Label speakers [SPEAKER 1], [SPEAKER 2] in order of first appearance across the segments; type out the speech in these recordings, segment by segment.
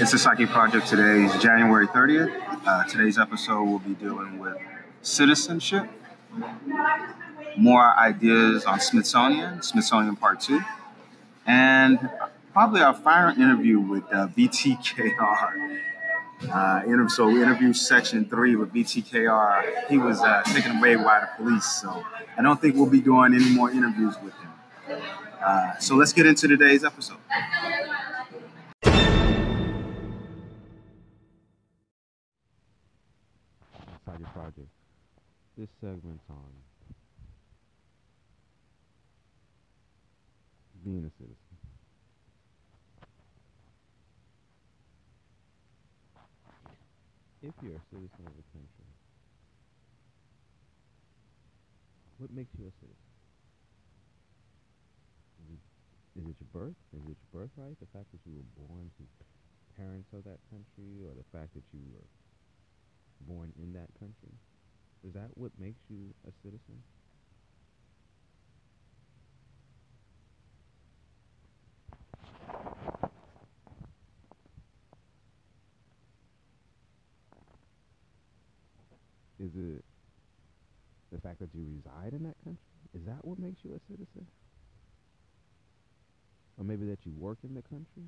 [SPEAKER 1] It's a Psychic Project. Today is January 30th. Uh, today's episode will be dealing with citizenship, more ideas on Smithsonian, Smithsonian Part 2, and probably our final interview with uh, VTKR. Uh, so interview section three with VTKR. He was uh, taken away by the police, so I don't think we'll be doing any more interviews with him. Uh, so let's get into today's episode.
[SPEAKER 2] This segment's on being a citizen. If you're a citizen of a country, what makes you a citizen? Is it, is it your birth? Is it your birthright? The fact that you were born to parents of that country, or the fact that you were born in that country? Is that what makes you a citizen? Is it the fact that you reside in that country? Is that what makes you a citizen? Or maybe that you work in the country?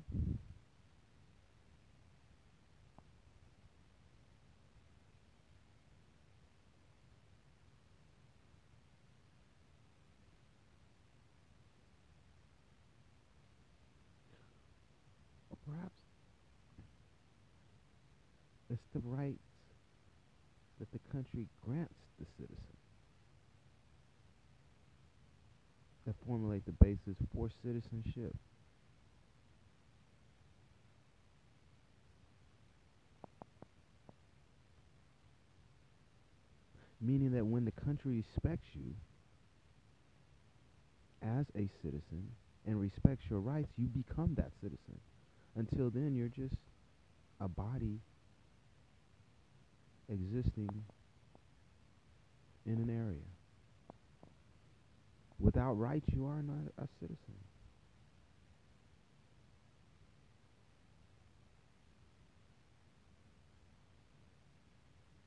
[SPEAKER 2] The rights that the country grants the citizen that formulate the basis for citizenship. Meaning that when the country respects you as a citizen and respects your rights, you become that citizen. Until then, you're just a body existing in an area. Without rights, you are not a citizen.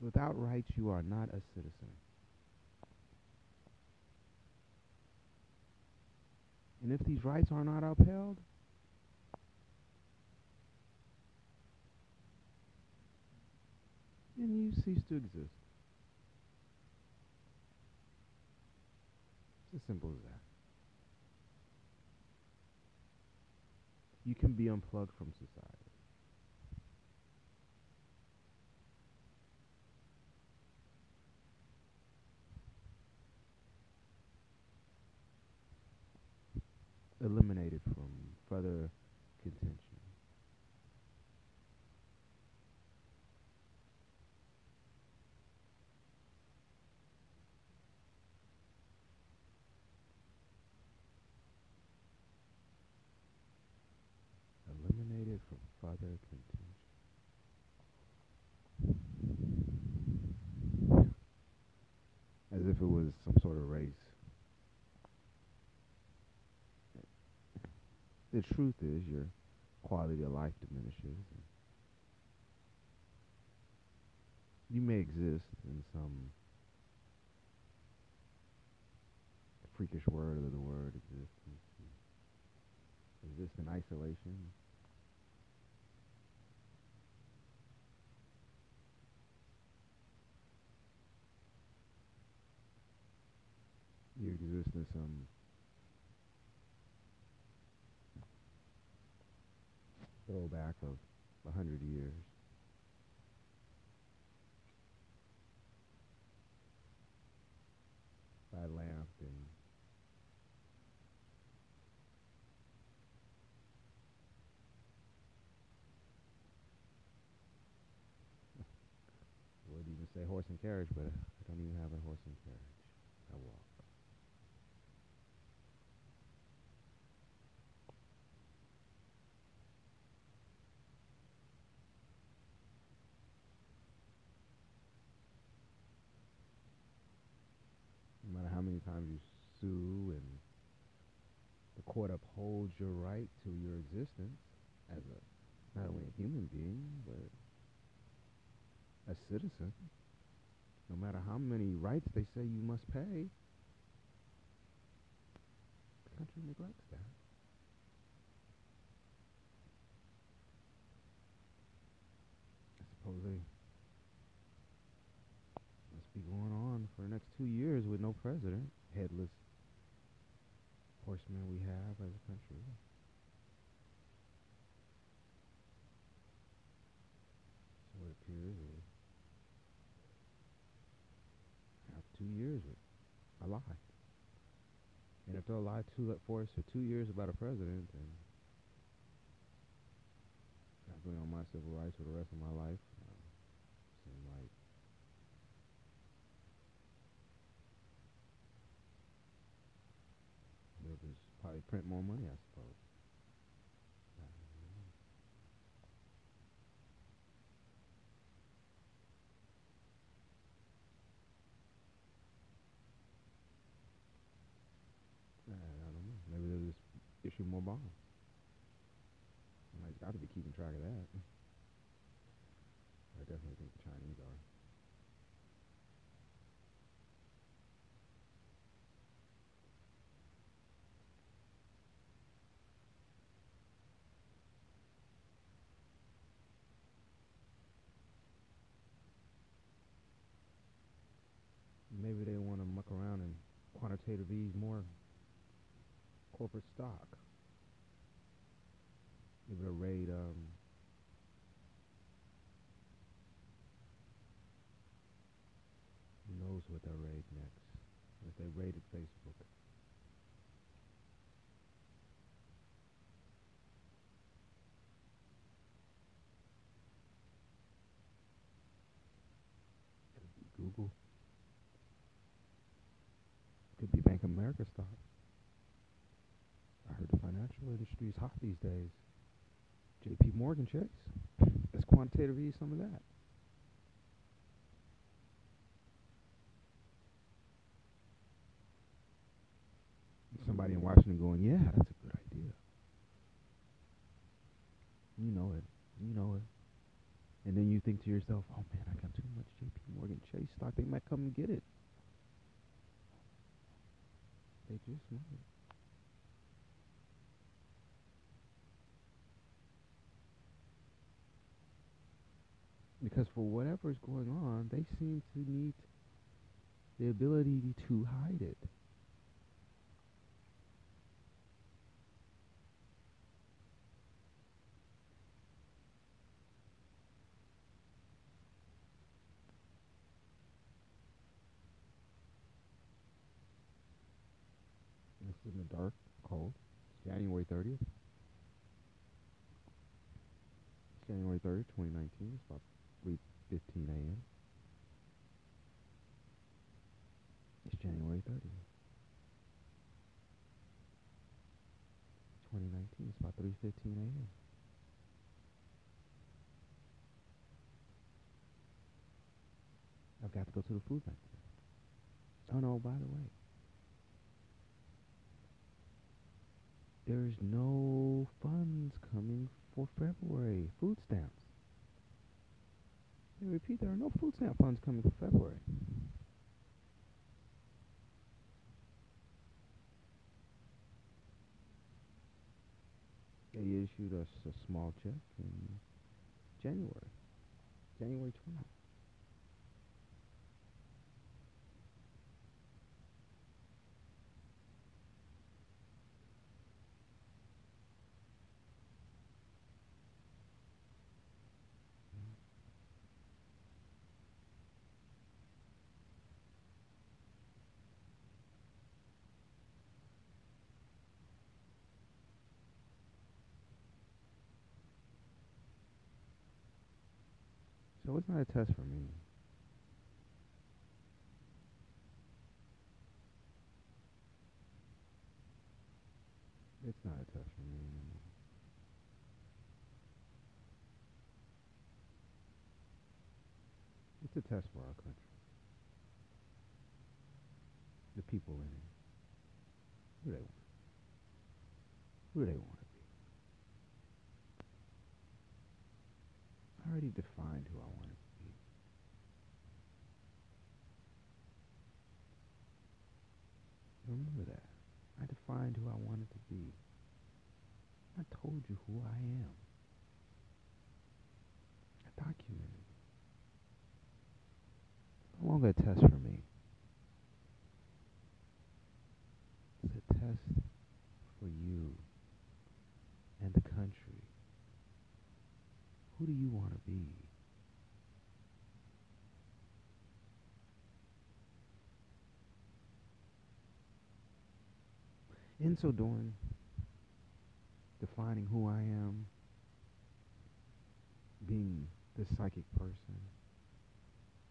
[SPEAKER 2] Without rights, you are not a citizen. And if these rights are not upheld, and you cease to exist. It's as simple as that. You can be unplugged from society. Eliminated from further contention. Father. As if it was some sort of race. The truth is your quality of life diminishes. You may exist in some freakish word of the word existence. Exist in isolation. You exist in some throwback um, of a hundred years. I laughed and would even say horse and carriage, but I don't even have a horse and carriage. I walk. how many times you sue and the court upholds your right to your existence as a not only a human being, but a citizen. No matter how many rights they say you must pay, the country neglects that. I suppose they must be going on for the next two years with no president, headless horsemen we have as a country. So it appears we have two years with a lie. And if they'll lie to for us for two years about a president, then I've been on my civil rights for the rest of my life. Um, seem like they'll just probably print more money, I suppose. I don't know. Maybe they'll just issue more bonds. Somebody's got to be keeping track of that. I definitely think the Chinese are. Maybe they want to muck around and quantitative ease more corporate stock. Maybe they'll raid um, who knows what they'll raid next. If they raided Facebook. Could be Google. Could be Bank of America stock. I heard the financial hot these days. JP Morgan Chase. Let's quantitative ease some of that. Somebody in Washington going, yeah, that's a good idea. You know it. You know it. And then you think to yourself, oh man, I got too much JP Morgan Chase stock. They might come and get it. They just might. Because for whatever is going on, they seem to need the ability to hide it. It's in the dark, cold. January 30th. It's January 30th, 2019. It's about 3.15 a.m. It's January 30th. 2019. It's about 3.15 a.m. I've got to go to the food bank. Oh no, by the way. There's no funds coming for February. Food stamps. I repeat, there are no food stamp funds coming for February. They issued us a small check in January. January 20th. So was not a test for me. It's not a test for me anymore. It's a test for our country. The people in it. Who they want. Who they want to be. I already defined who I wanted to be. Remember that. I defined who I wanted to be. I told you who I am. I documented no longer a test for me. It's a test for you and the country. Who do you want to be? In so doing, defining who I am, being this psychic person,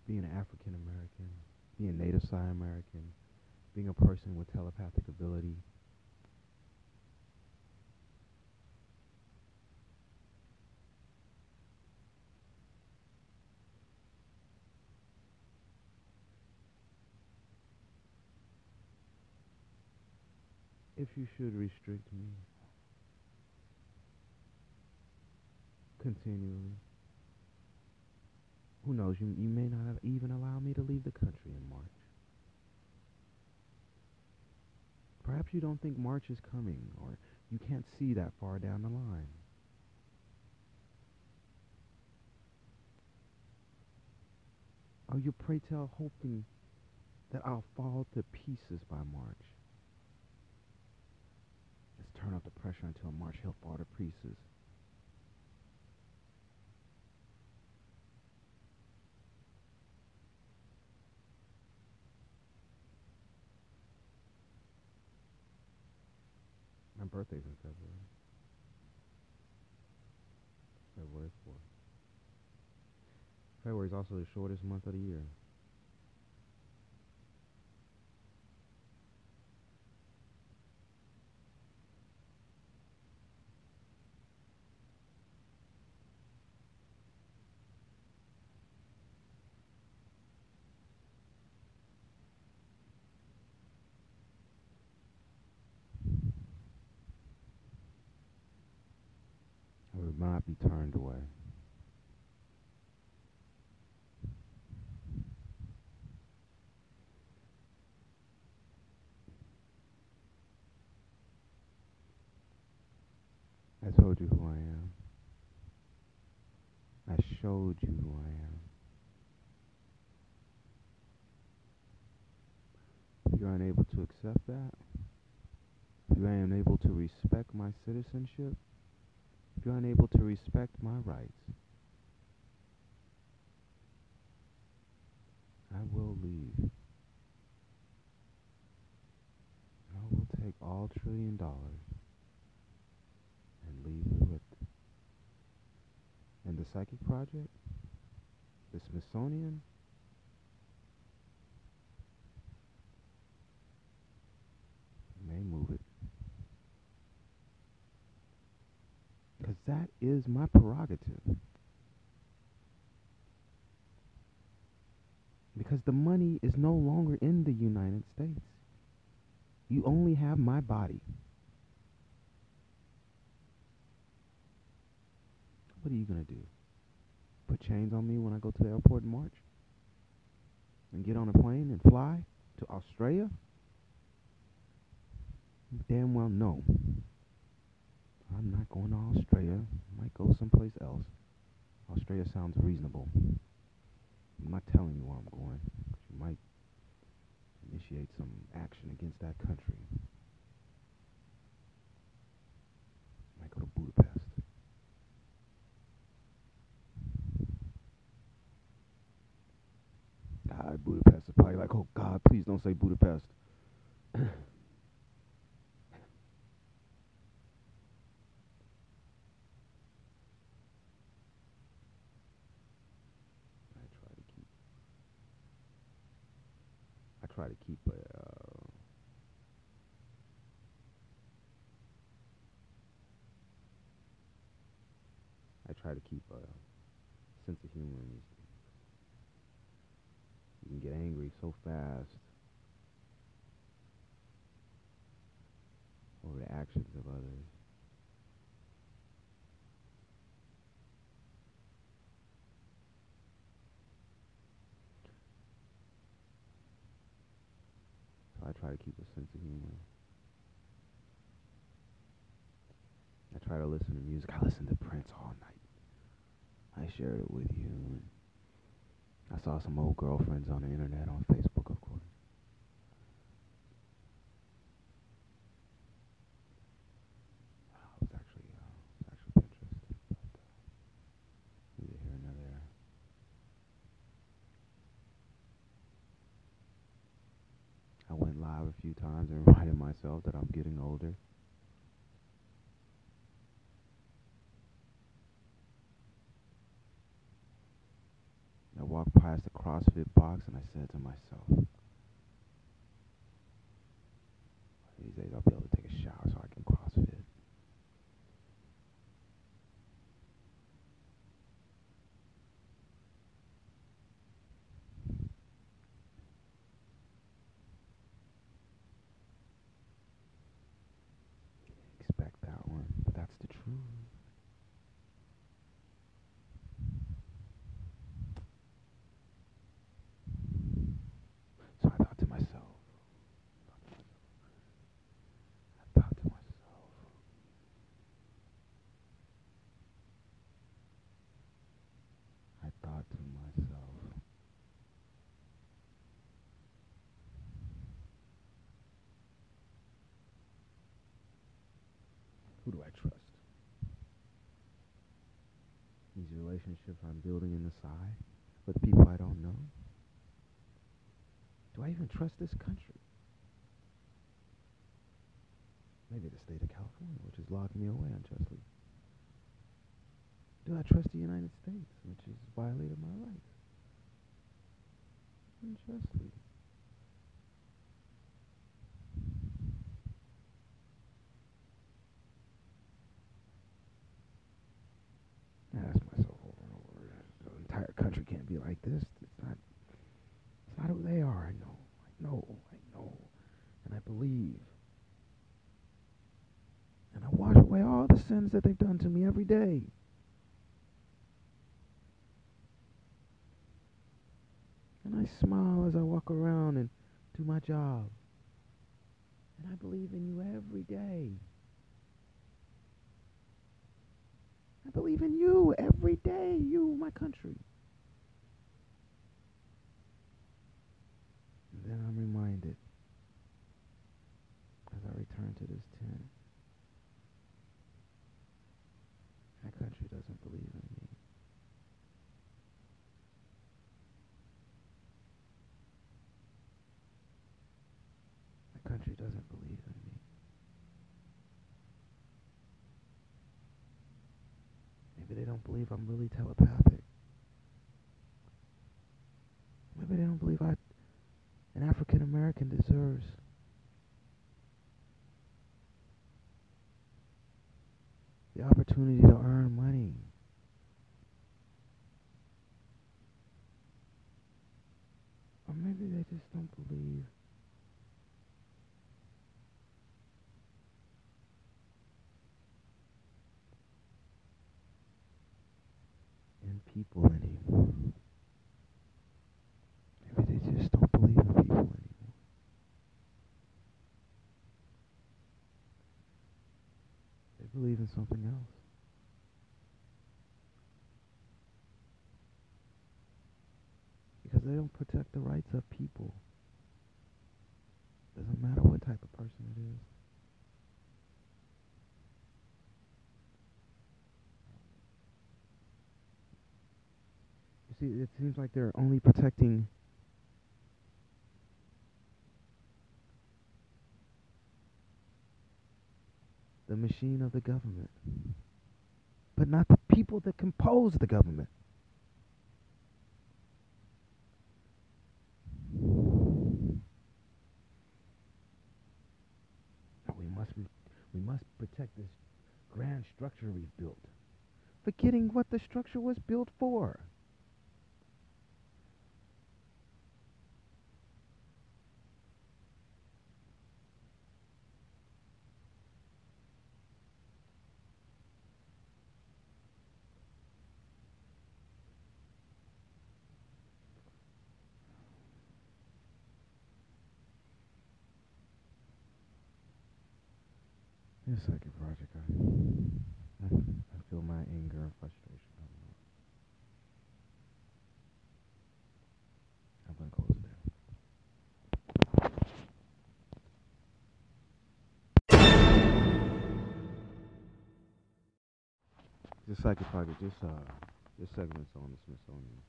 [SPEAKER 2] being African American, being Native Psi American, being a person with telepathic ability. If you should restrict me continually, who knows, you, you may not even allow me to leave the country in March. Perhaps you don't think March is coming, or you can't see that far down the line. Are you, pray tell, hoping that I'll fall to pieces by March? Turn up the pressure until March he'll fall to pieces. My birthday's in February. February 4th. February is also the shortest month of the year. Turned away. I told you who I am. I showed you who I am. If you're unable to accept that, if you're unable to respect my citizenship, if you're unable to respect my rights, I will leave. I will take all trillion dollars and leave you with it. And the Psychic Project, the Smithsonian, may move it. Because that is my prerogative. Because the money is no longer in the United States. You only have my body. What are you going to do? Put chains on me when I go to the airport in March? And get on a plane and fly to Australia? Damn well no. I'm not going to Australia. I might go someplace else. Australia sounds reasonable. I'm not telling you where I'm going. you might initiate some action against that country. Might go to Budapest. God, Budapest is probably like, oh God, please don't say Budapest. I try to keep. I try to keep a. Uh, I try to keep a sense of humor in these things. You can get angry so fast over the actions of others. Try to keep a sense of humor. I try to listen to music. I listen to Prince all night. I shared it with you. I saw some old girlfriends on the internet on Facebook, of course. I was actually, uh, was actually interested, but uh, neither here nor there. I went live a few times and reminded myself that I'm getting older. I walked past the CrossFit box and I said to myself, these days I'll be able to take a shower so I can CrossFit. Expect that one, but that's the truth. So I thought to myself, I thought to myself, I thought to myself, who do I trust? These relationships I'm building in the side with people I don't know? Do I even trust this country? Maybe the state of California, which has locked me away unjustly. Do I trust the United States, which has violated my rights? Unjustly. I ask myself over and over, the entire country can't be like this. It's not it's not who they are. I know. I know. I know. And I believe. And I wash away all the sins that they've done to me every day. And I smile as I walk around and do my job. And I believe in you every day. I believe in you every day, you, my country. Then I'm reminded as I return to this tent, my country doesn't believe in me. My country doesn't believe in me. Maybe they don't believe I'm really telepathic. Maybe they don't believe I an African American deserves the opportunity to earn money. Or maybe they just don't believe in people anymore. Maybe they just don't believe in people anymore. They believe in something else. Because they don't protect the rights of people. Doesn't matter what type of person it is. You see, it seems like they're only protecting the machine of the government, but not the people that compose the government. Now we must we must protect this grand structure we've built, forgetting what the structure was built for. Second project, this uh, this segment's on the Smithsonian.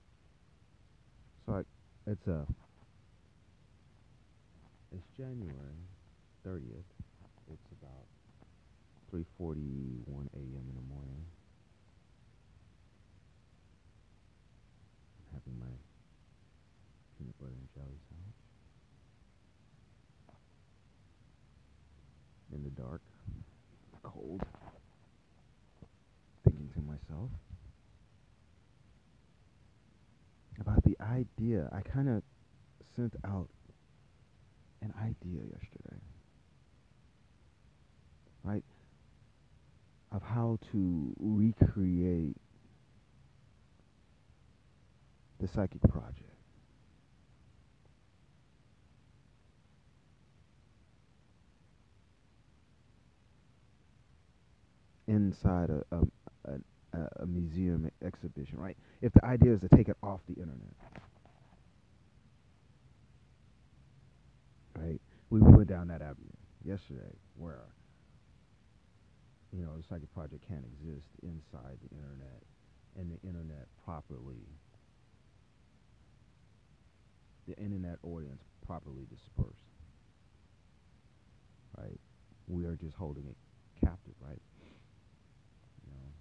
[SPEAKER 2] So it's uh, it's January thirtieth. It's about three forty one a.m. in the morning. I'm having my peanut butter and jelly sandwich in the dark, cold. Myself about the idea. I kind of sent out an idea yesterday, right? Of how to recreate the psychic project. Inside a, a, a, museum exhibition, right? If the idea is to take it off the internet, right? We went down that avenue yesterday where, you know, the psychic project can't exist inside the internet and the internet properly, the internet audience properly dispersed, right? We are just holding it captive, right? You know,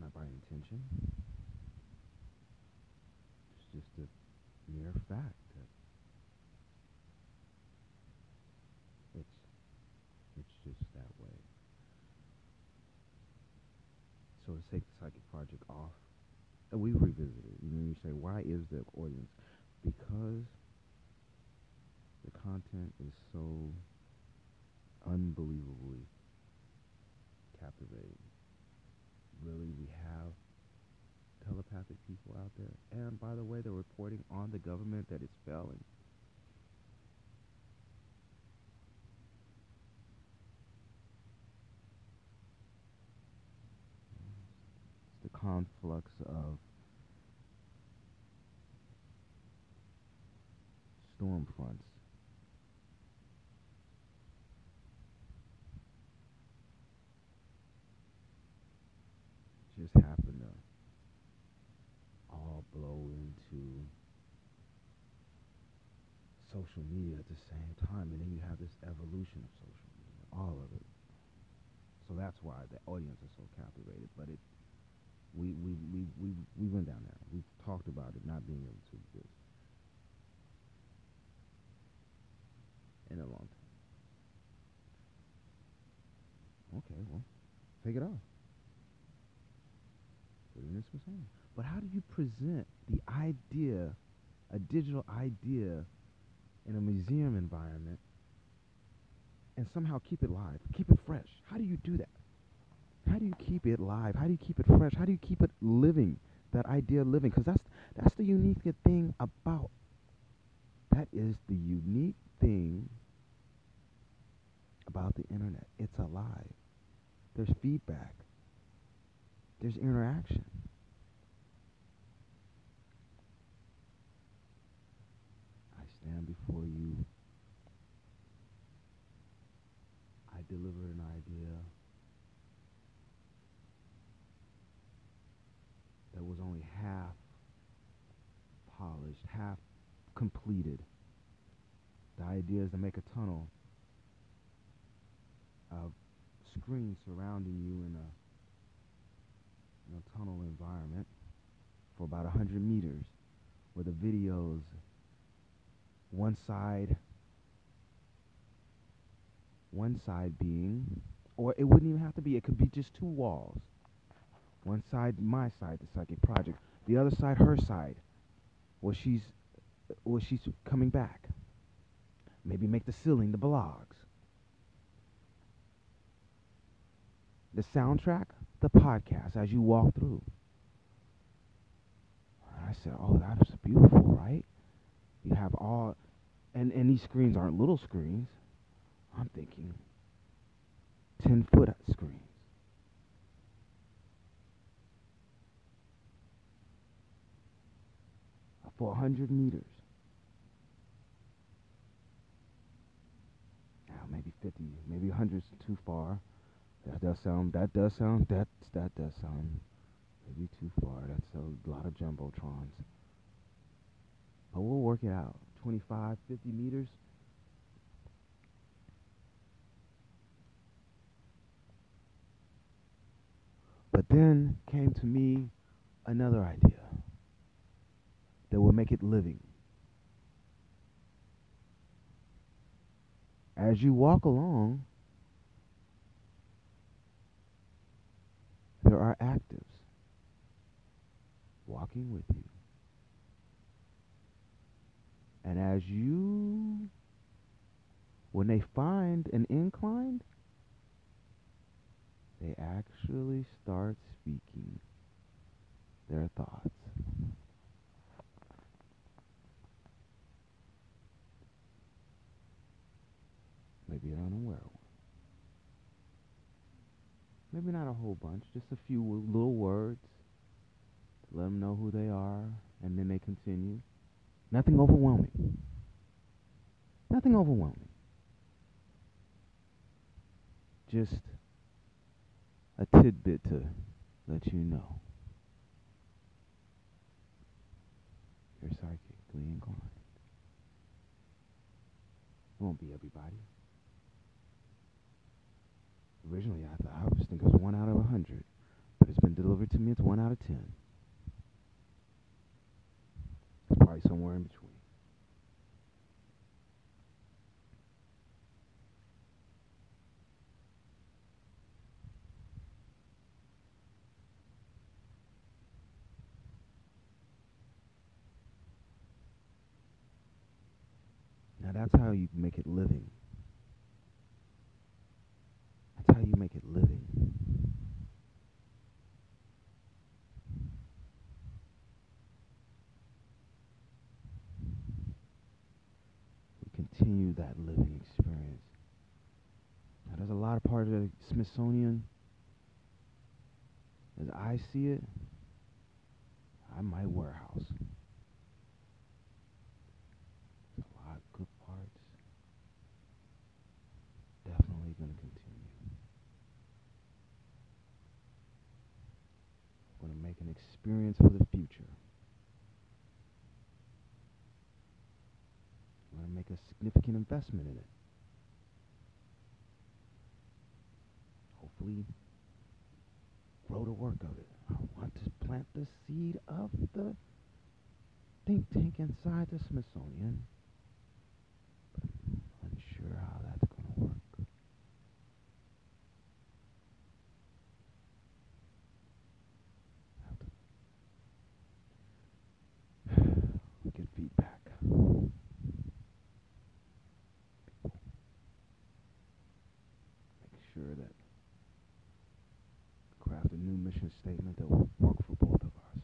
[SPEAKER 2] not by intention. It's just a mere fact that it's it's just that way. So to take the psychic project off, and we revisit it. You know, you say, why is the audience? Because the content is so unbelievably captivating. Really, we have telepathic people out there. And by the way, they're reporting on the government that it's failing. It's the conflux of storm fronts. Just happen to all blow into social media at the same time, and then you have this evolution of social media, all of it. So that's why the audience is so captivated. But it, we we we we we went down there. We talked about it not being able to exist in a long time. Okay, well, take it off. Put it in the Smithsonian. But how do you present the idea, a digital idea, in a museum environment and somehow keep it live, keep it fresh? How do you do that? How do you keep it live? How do you keep it fresh? How do you keep it living? That idea living, because that's that's the unique thing about. That is the unique thing about the internet. It's alive. There's feedback. There's interaction. I before you. I delivered an idea that was only half polished, half completed. The idea is to make a tunnel of screens surrounding you in a in a tunnel environment for about 100 meters where the videos one side one side being or it wouldn't even have to be it could be just two walls one side my side the psychic project the other side her side where she's where she's coming back maybe make the ceiling the blogs the soundtrack the podcast as you walk through. I said, "Oh, that is beautiful, right? You have all, and and these screens aren't little screens. I'm thinking 10 foot screens. For 100 meters. Now, maybe 50, maybe 100 is too far. That does sound, that does sound, that, that does sound maybe too far. That's a lot of jumbotrons. But we'll work it out. 25, 50 meters. But then came to me another idea that will make it living. As you walk along, there are actives walking with you. And as you, when they find an incline, they actually start speaking their thoughts. Maybe an unaware. Maybe not a whole bunch, just a few little words to let them know who they are, and then they continue. Nothing overwhelming. Nothing overwhelming. Just a tidbit to let you know. You're psychically inclined. It won't be everybody. Originally, I thought I was thinking it was one out of a hundred, but it's been delivered to me. It's one out of ten. It's probably somewhere in between. Now that's how you make it living. That's how you make it living. We continue that living experience. Now there's a lot of part of the Smithsonian, as I see it, I my warehouse. There's a lot of good parts. Definitely going to continue. We're going to make an experience for the future. We're going to make a significant investment in it. Hopefully, grow the work of it. I want to plant the seed of the think tank inside the Smithsonian. But I'm unsure how that's going to work. get feedback. People. Make sure that craft a new mission statement that will work for both of us.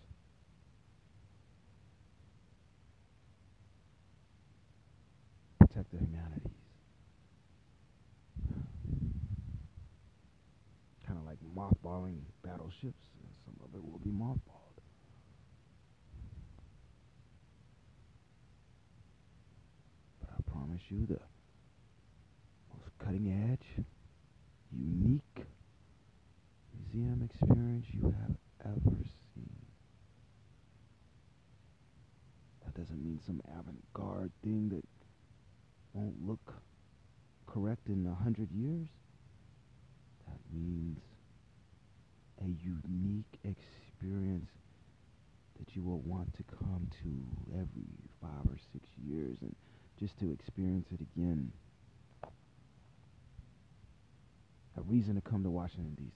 [SPEAKER 2] Protect the humanities. Kind of like mothballing battleships. Some of it will be mothballed. But I promise you the most cutting edge, unique museum experience you have ever seen. That doesn't mean some avant-garde thing that won't look correct in a hundred years. That means a unique experience that you will want to come to every five or six years and just to experience it again. A reason to come to Washington, D.C.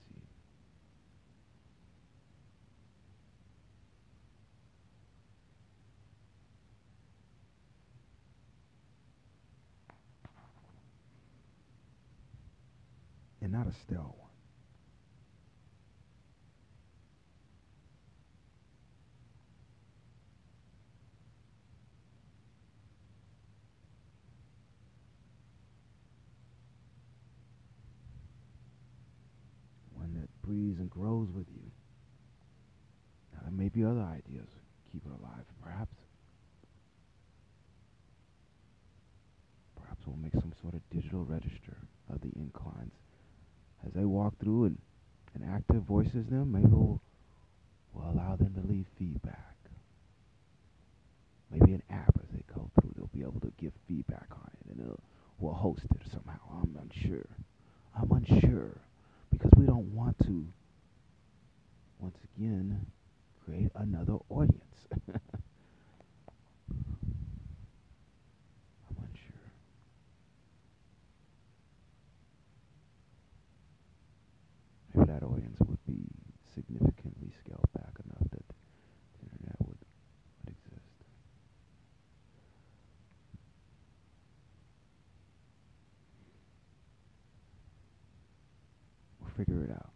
[SPEAKER 2] And not a stale one. And grows with you. Now, there may be other ideas keep it alive. Perhaps, perhaps we'll make some sort of digital register of the inclines as they walk through and an actor voices them. Maybe we'll, we'll allow them to leave feedback. Maybe an app as they go through, they'll be able to give feedback on it, and it'll, we'll host it somehow. I'm unsure. I'm unsure because we don't want to once again create another audience. I'm unsure. Maybe that audience would be significantly scaled back enough that the internet would, would exist. We'll figure it out.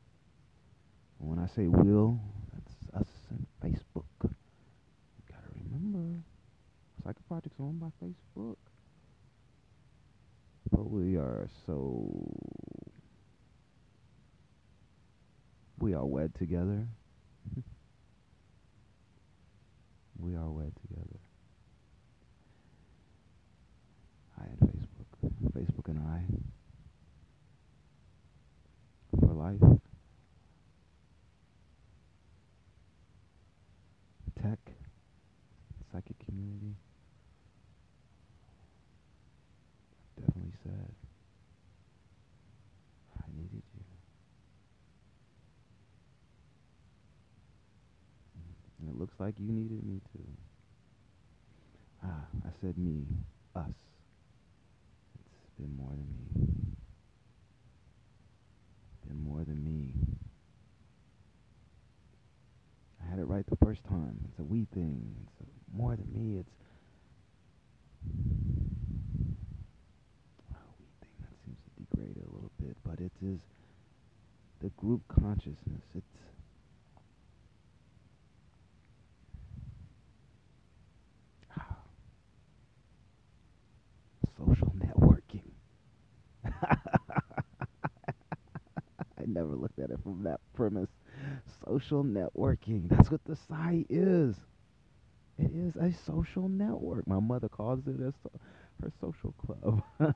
[SPEAKER 2] When I say will, that's us and Facebook. You gotta remember, Psychic Project's owned by Facebook. But we are so. We are wed together. we are wed together. I and Facebook. Facebook and I. For life. tech, psychic community. Definitely said, I needed you. And it looks like you needed me too. Ah, I said me, us. It's been more than me. Been more than me. I had it right the first time. It's a we thing. It's more than me. It's thing that seems to degrade a little bit, but it is the group consciousness. It's social networking. I never looked at it from that premise social networking. That's what the site is. It is a social network. My mother calls it a so, her social club.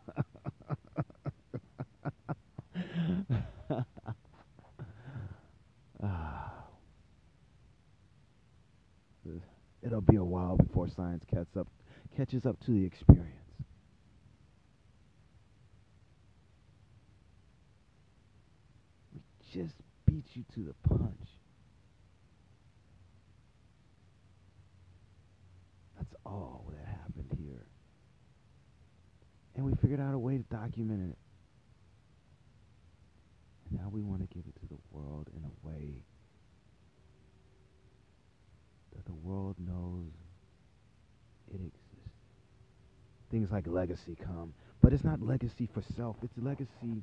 [SPEAKER 2] It'll be a while before science catches up catches up to the experience. We just beat you to the punch. That's all that happened here. And we figured out a way to document it. And now we want to give it to the world in a way that the world knows it exists. Things like legacy come. But it's not legacy for self, it's legacy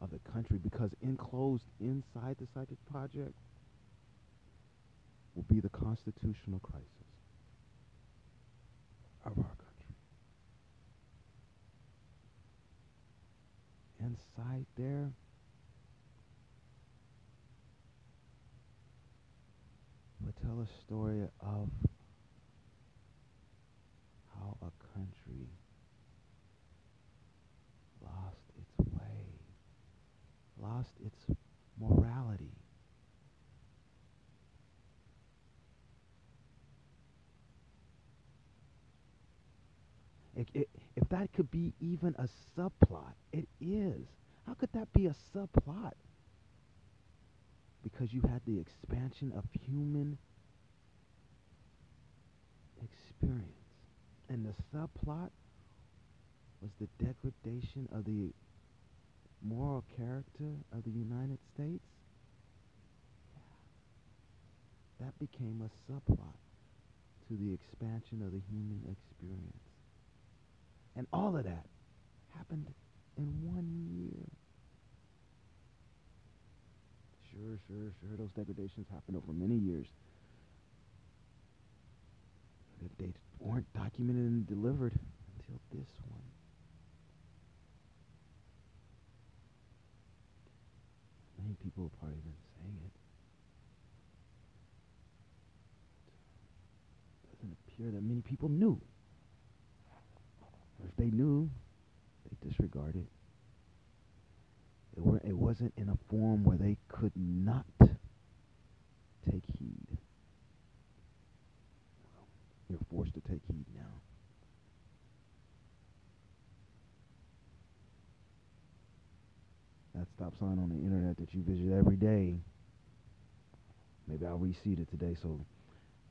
[SPEAKER 2] of the country because enclosed inside the Psychic Project will be the constitutional crisis of our country. Inside there, we tell a story of how a country lost its way, lost its morality. If, that could be even a subplot, it is. How could that be a subplot? Because you had the expansion of human experience. And the subplot was the degradation of the moral character of the United States. That became a subplot to the expansion of the human experience. And all of that happened in one year. Sure, sure, sure. Those degradations happened over many years. But they weren't documented and delivered until this one. Many people have probably been saying dang it. Doesn't appear that many people knew. If they knew, they disregarded. It, were, it wasn't in a form where they could not take heed. You're forced to take heed now. That stop sign on the internet that you visit every day. Maybe I'll reseat it today so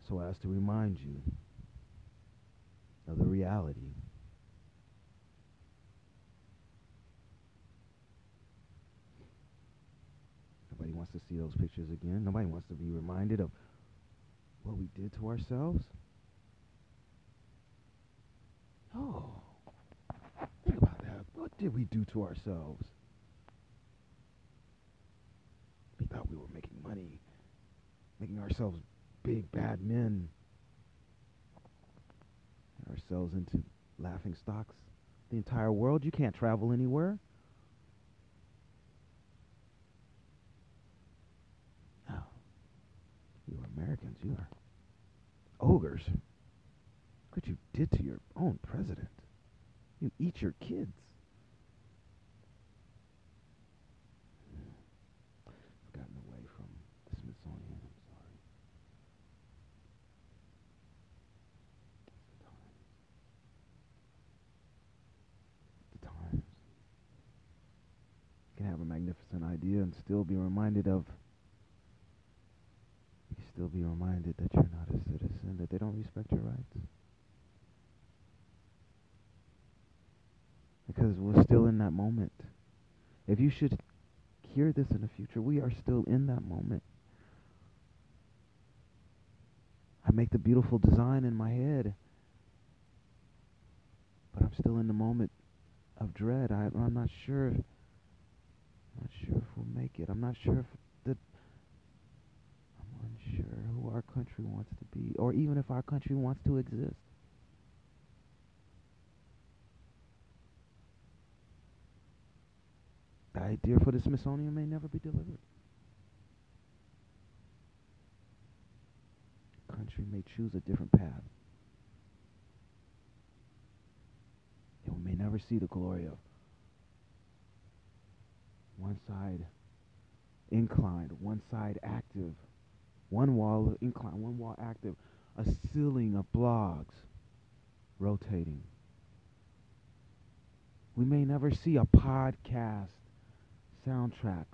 [SPEAKER 2] so as to remind you of the reality. Nobody wants to see those pictures again. Nobody wants to be reminded of what we did to ourselves. Oh, think about that. What did we do to ourselves? We thought we were making money, making ourselves big bad men, ourselves into laughing stocks. The entire world, you can't travel anywhere. Oh, you Americans, you are ogres what you did to your own president. You eat your kids. I've gotten away from the Smithsonian. I'm sorry. the times. The times. You can have a magnificent idea and still be reminded of you still be reminded that you're not a citizen, that they don't respect your rights. because we're still in that moment. If you should hear this in the future, we are still in that moment. I make the beautiful design in my head, but I'm still in the moment of dread. I, am not sure. I'm not sure if we'll make it. I'm not sure if the. I'm unsure who our country wants to be, or even if our country wants to exist. The idea for the Smithsonian may never be delivered. The country may choose a different path. We may never see the glory of one side inclined, one side active, one wall inclined, one wall active, a ceiling of blogs rotating. We may never see a podcast soundtrack.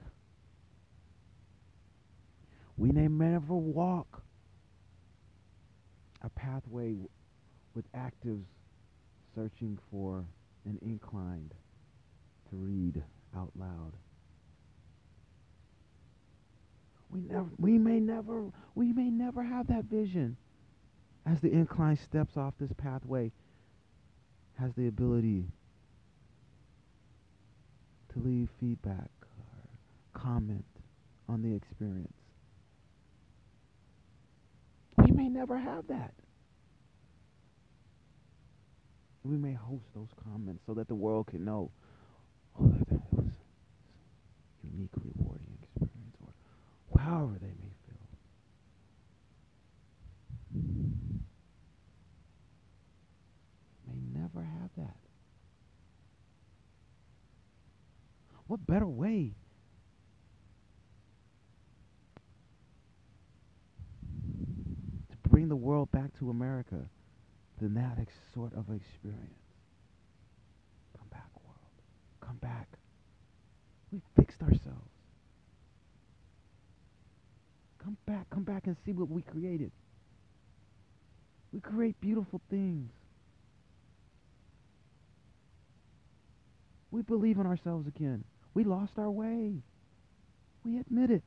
[SPEAKER 2] We may never walk a pathway with actives searching for an inclined to read out loud. We never we may never we may never have that vision as the incline steps off this pathway has the ability to leave feedback or comment on the experience. We may never have that. We may host those comments so that the world can know, oh, that was a unique, rewarding experience, or however they may feel. May never have that. What better way to bring the world back to America than that ex- sort of experience? Come back, world. Come back. We fixed ourselves. Come back, come back and see what we created. We create beautiful things. We believe in ourselves again. We lost our way. We admit it.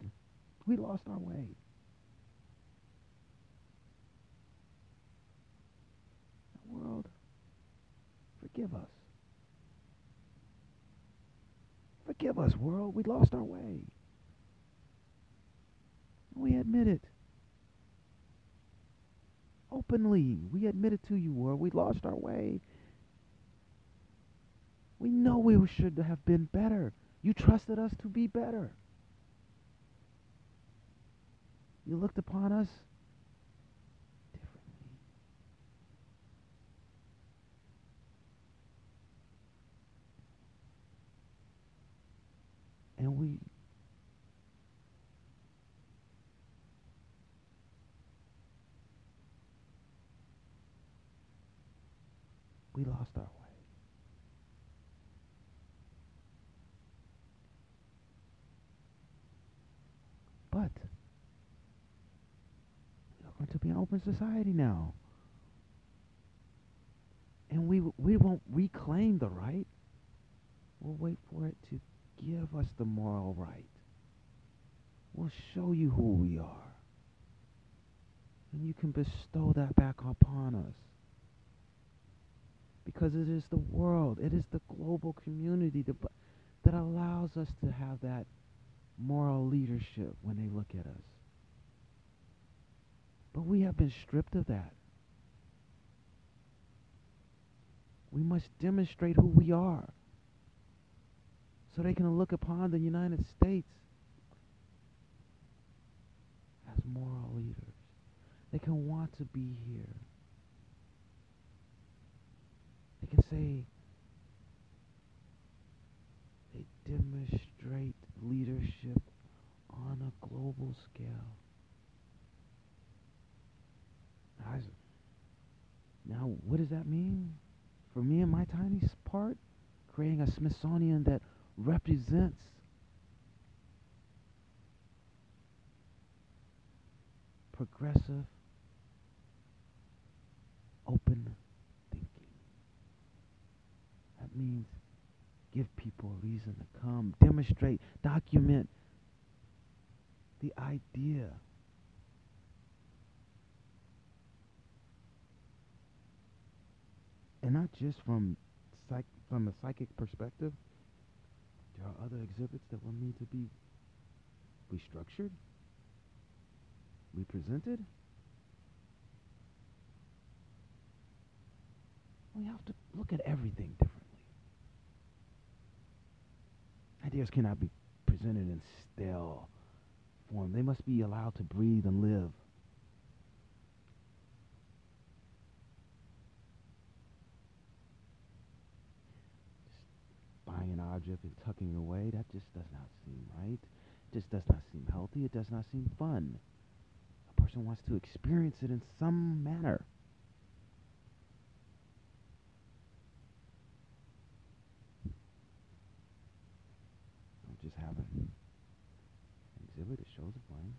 [SPEAKER 2] We lost our way. world, forgive us. Forgive us, world. We lost our way. We admit it. Openly, we admit it to you, world. We lost our way. We know we should have been better. You trusted us to be better. You looked upon us differently. And we we lost our way. But we are going to be an open society now. And we we won't reclaim the right. We'll wait for it to give us the moral right. We'll show you who we are. And you can bestow that back upon us because it is the world, it is the global community that, that allows us to have that moral leadership when they look at us. But we have been stripped of that. We must demonstrate who we are so they can look upon the United States as moral leaders. They can want to be here. They can say they demonstrate leadership on a global scale. Now, what does that mean? For me and my tiny part, creating a Smithsonian that represents progressive, open thinking. That means give people a reason to come, demonstrate, document the idea. And not just from psych from a psychic perspective. There are other exhibits that will need to be restructured, represented. We have to look at everything differently. Ideas cannot be presented in stale form. They must be allowed to breathe and live. Just buying an object and tucking it away, that just does not seem right. It just does not seem healthy. It does not seem fun. A person wants to experience it in some manner. Just have an exhibit that shows a plane.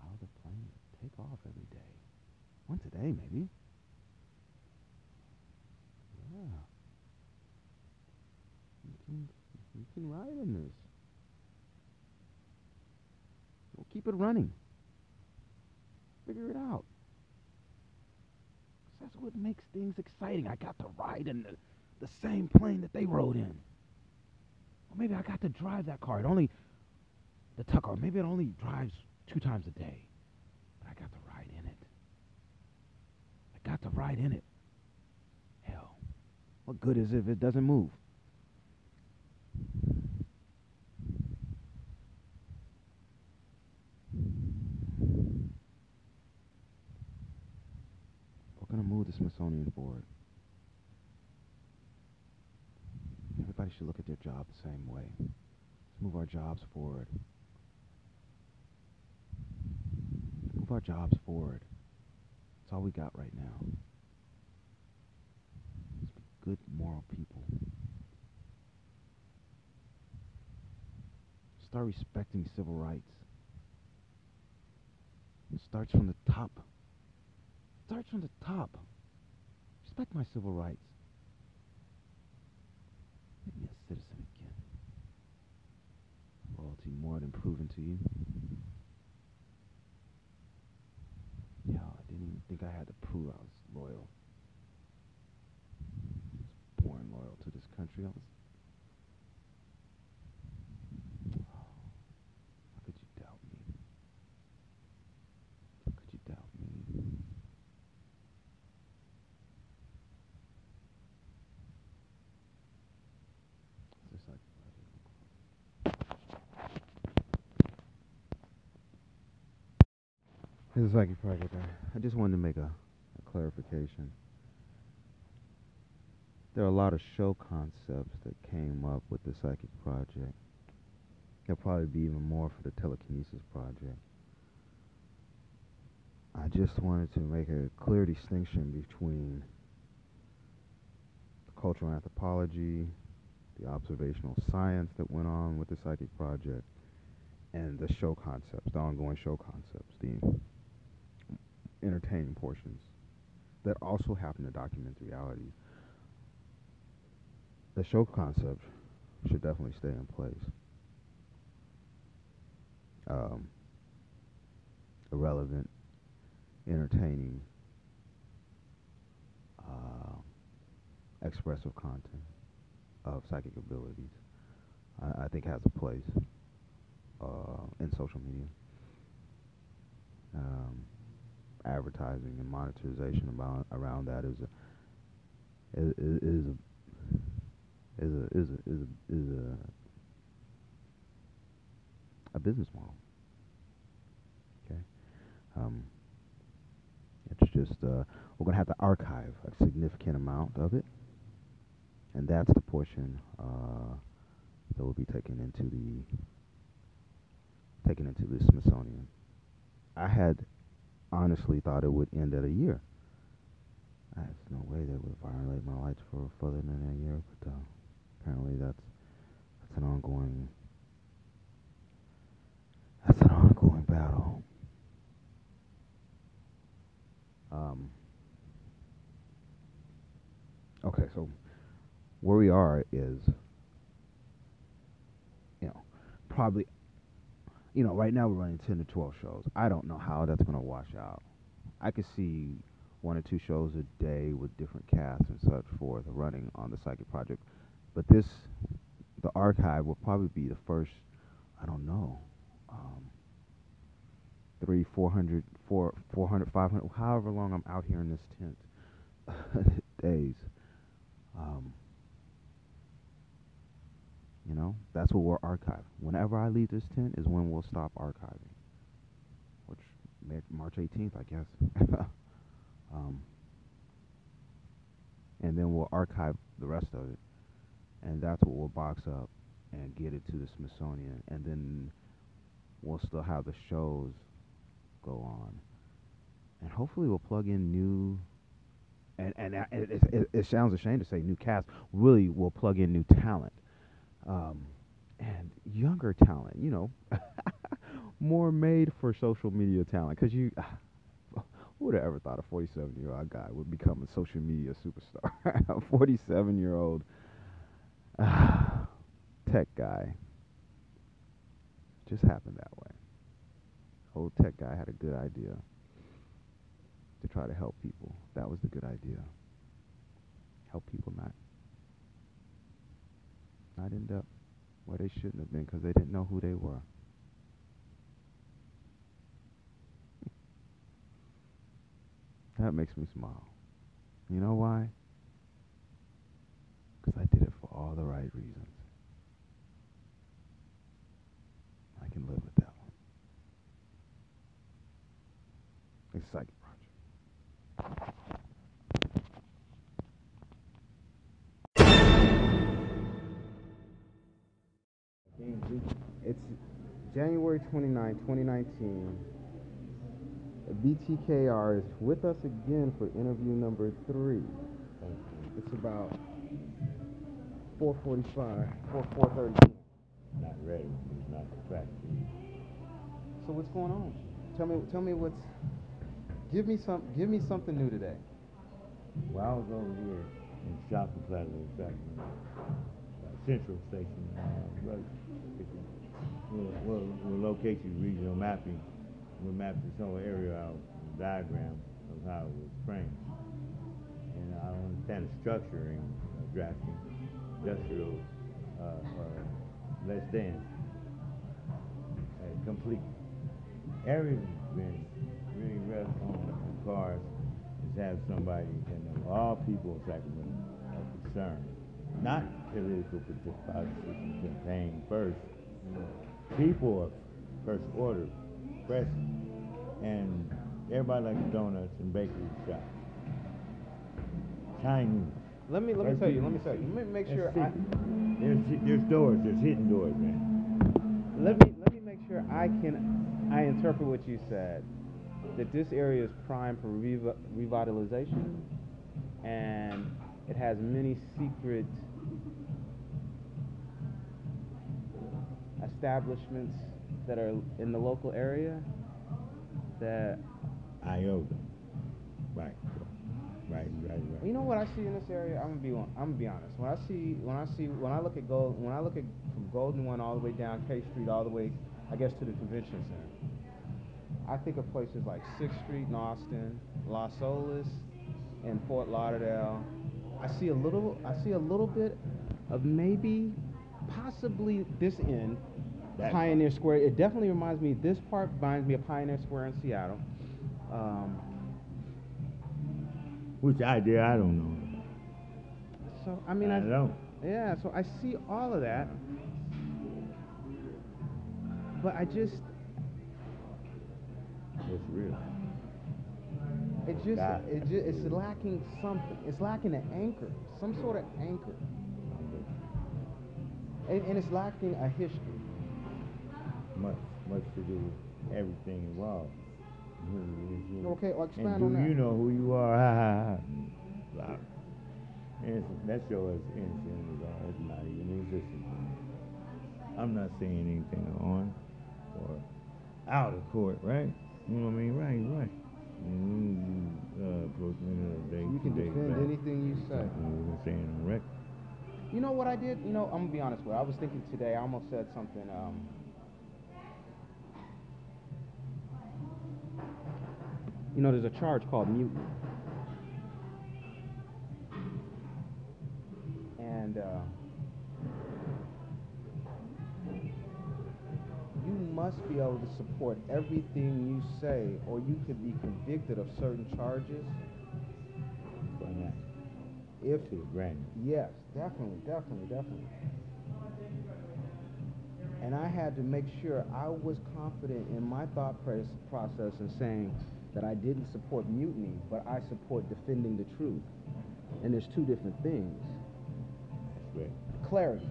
[SPEAKER 2] How the plane take off every day. Once a day, maybe. Yeah. You can, you can ride in this. We'll keep it running. Figure it out. That's what makes things exciting. I got to ride in the, the same plane that they rode in. Or maybe I got to drive that car. It only, the Tucker, maybe it only drives two times a day. But I got to ride in it. I got to ride in it. Hell, what good is it if it doesn't move? We're going to move the Smithsonian forward. Everybody should look at their job the same way. Let's move our jobs forward. Move our jobs forward. That's all we got right now. Let's be good, moral people. Start respecting civil rights. It starts from the top. It starts from the top. Respect my civil rights. Make me a citizen again. Loyalty more than proven to you. Yeah, I didn't even think I had to prove I was loyal. I was born loyal to this country. I was This is Psychic Project. I just wanted to make a, a clarification. There are a lot of show concepts that came up with the Psychic Project. There'll probably be even more for the Telekinesis Project. I just wanted to make a clear distinction between the cultural anthropology, the observational science that went on with the Psychic Project, and the show concepts, the ongoing show concepts, the entertaining portions that also happen to document the realities. The show concept should definitely stay in place. Um, irrelevant, entertaining, uh, expressive content of psychic abilities, I, I think has a place uh, in social media. Um, advertising and monetization about around that is a is, is a is a is a is a, is a, a business model. Okay, um, it's just uh, we're gonna have to archive a significant amount of it, and that's the portion uh, that will be taken into the taken into the Smithsonian. I had honestly thought it would end at a year. There's no way they would violate my rights for further than a year, but uh, apparently that's that's an ongoing that's an ongoing battle. Um, okay, so where we are is, you know, probably you know, right now we're running 10 to 12 shows. I don't know how that's going to wash out. I could see one or two shows a day with different casts and such forth running on the Psychic Project. But this, the archive will probably be the first, I don't know, um, three, 400, four, 400, 500, however long I'm out here in this tent, days. Um, you know, that's what we're archiving. Whenever I leave this tent is when we'll stop archiving, which March 18th, I guess. um, and then we'll archive the rest of it, and that's what we'll box up and get it to the Smithsonian, and then we'll still have the shows go on, and hopefully we'll plug in new. And and it, it, it sounds a shame to say new cast. Really, we'll plug in new talent um, and younger talent, you know, more made for social media talent. Because you, who would have ever thought a 47 year old guy would become a social media superstar? a 47 year old tech guy. Just happened that way. Old tech guy had a good idea to try to help people. That was the good idea. Help people, not not end up where they shouldn't have been because they didn't know who they were. that makes me smile. You know why? Because I did it for all the right reasons. I can live with that one. It's like It's January 29, 2019. VTKR is with us again for interview number three. It's about 4:45, 4 4:30.
[SPEAKER 3] Not ready. It's not the
[SPEAKER 2] So what's going on? Tell me, tell me what's. Give me some. Give me something new today.
[SPEAKER 3] Well, I was over here in Shopping Plaza, in Sacramento, Central Station, uh, right We'll, we'll, we'll locate you regional mapping. We'll map this whole area out, diagram of how it was framed. And I don't understand the structuring of drafting industrial uh, uh, less than uh, complete. Been really rough on cars is have somebody and all people in Sacramento are concerned. Not political politics campaign first, people of first order, press, and Everybody likes donuts and bakery shops. Chinese.
[SPEAKER 2] Let me let me tell you. Let me tell you. Let me make sure. I.
[SPEAKER 3] There's there's doors. There's hidden doors, man.
[SPEAKER 2] let me let me make sure I can I interpret what you said. That this area is prime for rev- revitalization, and it has many secret establishments that are in the local area that
[SPEAKER 3] Iota. Right. Right. Right. Right.
[SPEAKER 2] You know what I see in this area? I'm gonna be I'm gonna be honest. When I see when I see when I look at gold when I look at from Golden One all the way down K Street all the way I guess to the convention center. I think of places like Sixth Street in Austin, Las Olas, and Fort Lauderdale. I see a little I see a little bit of maybe possibly this end
[SPEAKER 3] That
[SPEAKER 2] Pioneer Square. It definitely reminds me. This part reminds me of Pioneer Square in Seattle. Um,
[SPEAKER 3] Which idea I don't know.
[SPEAKER 2] so I mean,
[SPEAKER 3] I
[SPEAKER 2] I,
[SPEAKER 3] don't.
[SPEAKER 2] Yeah, so I see all of that. But I just
[SPEAKER 3] It's real.
[SPEAKER 2] it just it just it's lacking something. It's lacking an anchor, some sort of anchor. And, and it's lacking a history.
[SPEAKER 3] Much, much to do with everything involved. You.
[SPEAKER 2] Okay, well, expand
[SPEAKER 3] and
[SPEAKER 2] on
[SPEAKER 3] do
[SPEAKER 2] that.
[SPEAKER 3] you know who you are? Ha ha ha. Innocent. That show is innocent as all. It's not even existent. I'm not saying anything on or out of court, right? You know what I mean? Right, right. Mm, uh, day,
[SPEAKER 2] You can defend
[SPEAKER 3] back.
[SPEAKER 2] anything you say.
[SPEAKER 3] Been saying on record.
[SPEAKER 2] You know what I did? You know, I'm gonna be honest with you. I was thinking today. I almost said something. Um, you know, there's a charge called mutiny, and uh, you must be able to support everything you say, or you could be convicted of certain charges. If
[SPEAKER 3] To.
[SPEAKER 2] Yes, definitely, definitely, definitely. And I had to make sure I was confident in my thought process and saying that I didn't support mutiny, but I support defending the truth. And there's two different things.
[SPEAKER 3] Right.
[SPEAKER 2] Clarity.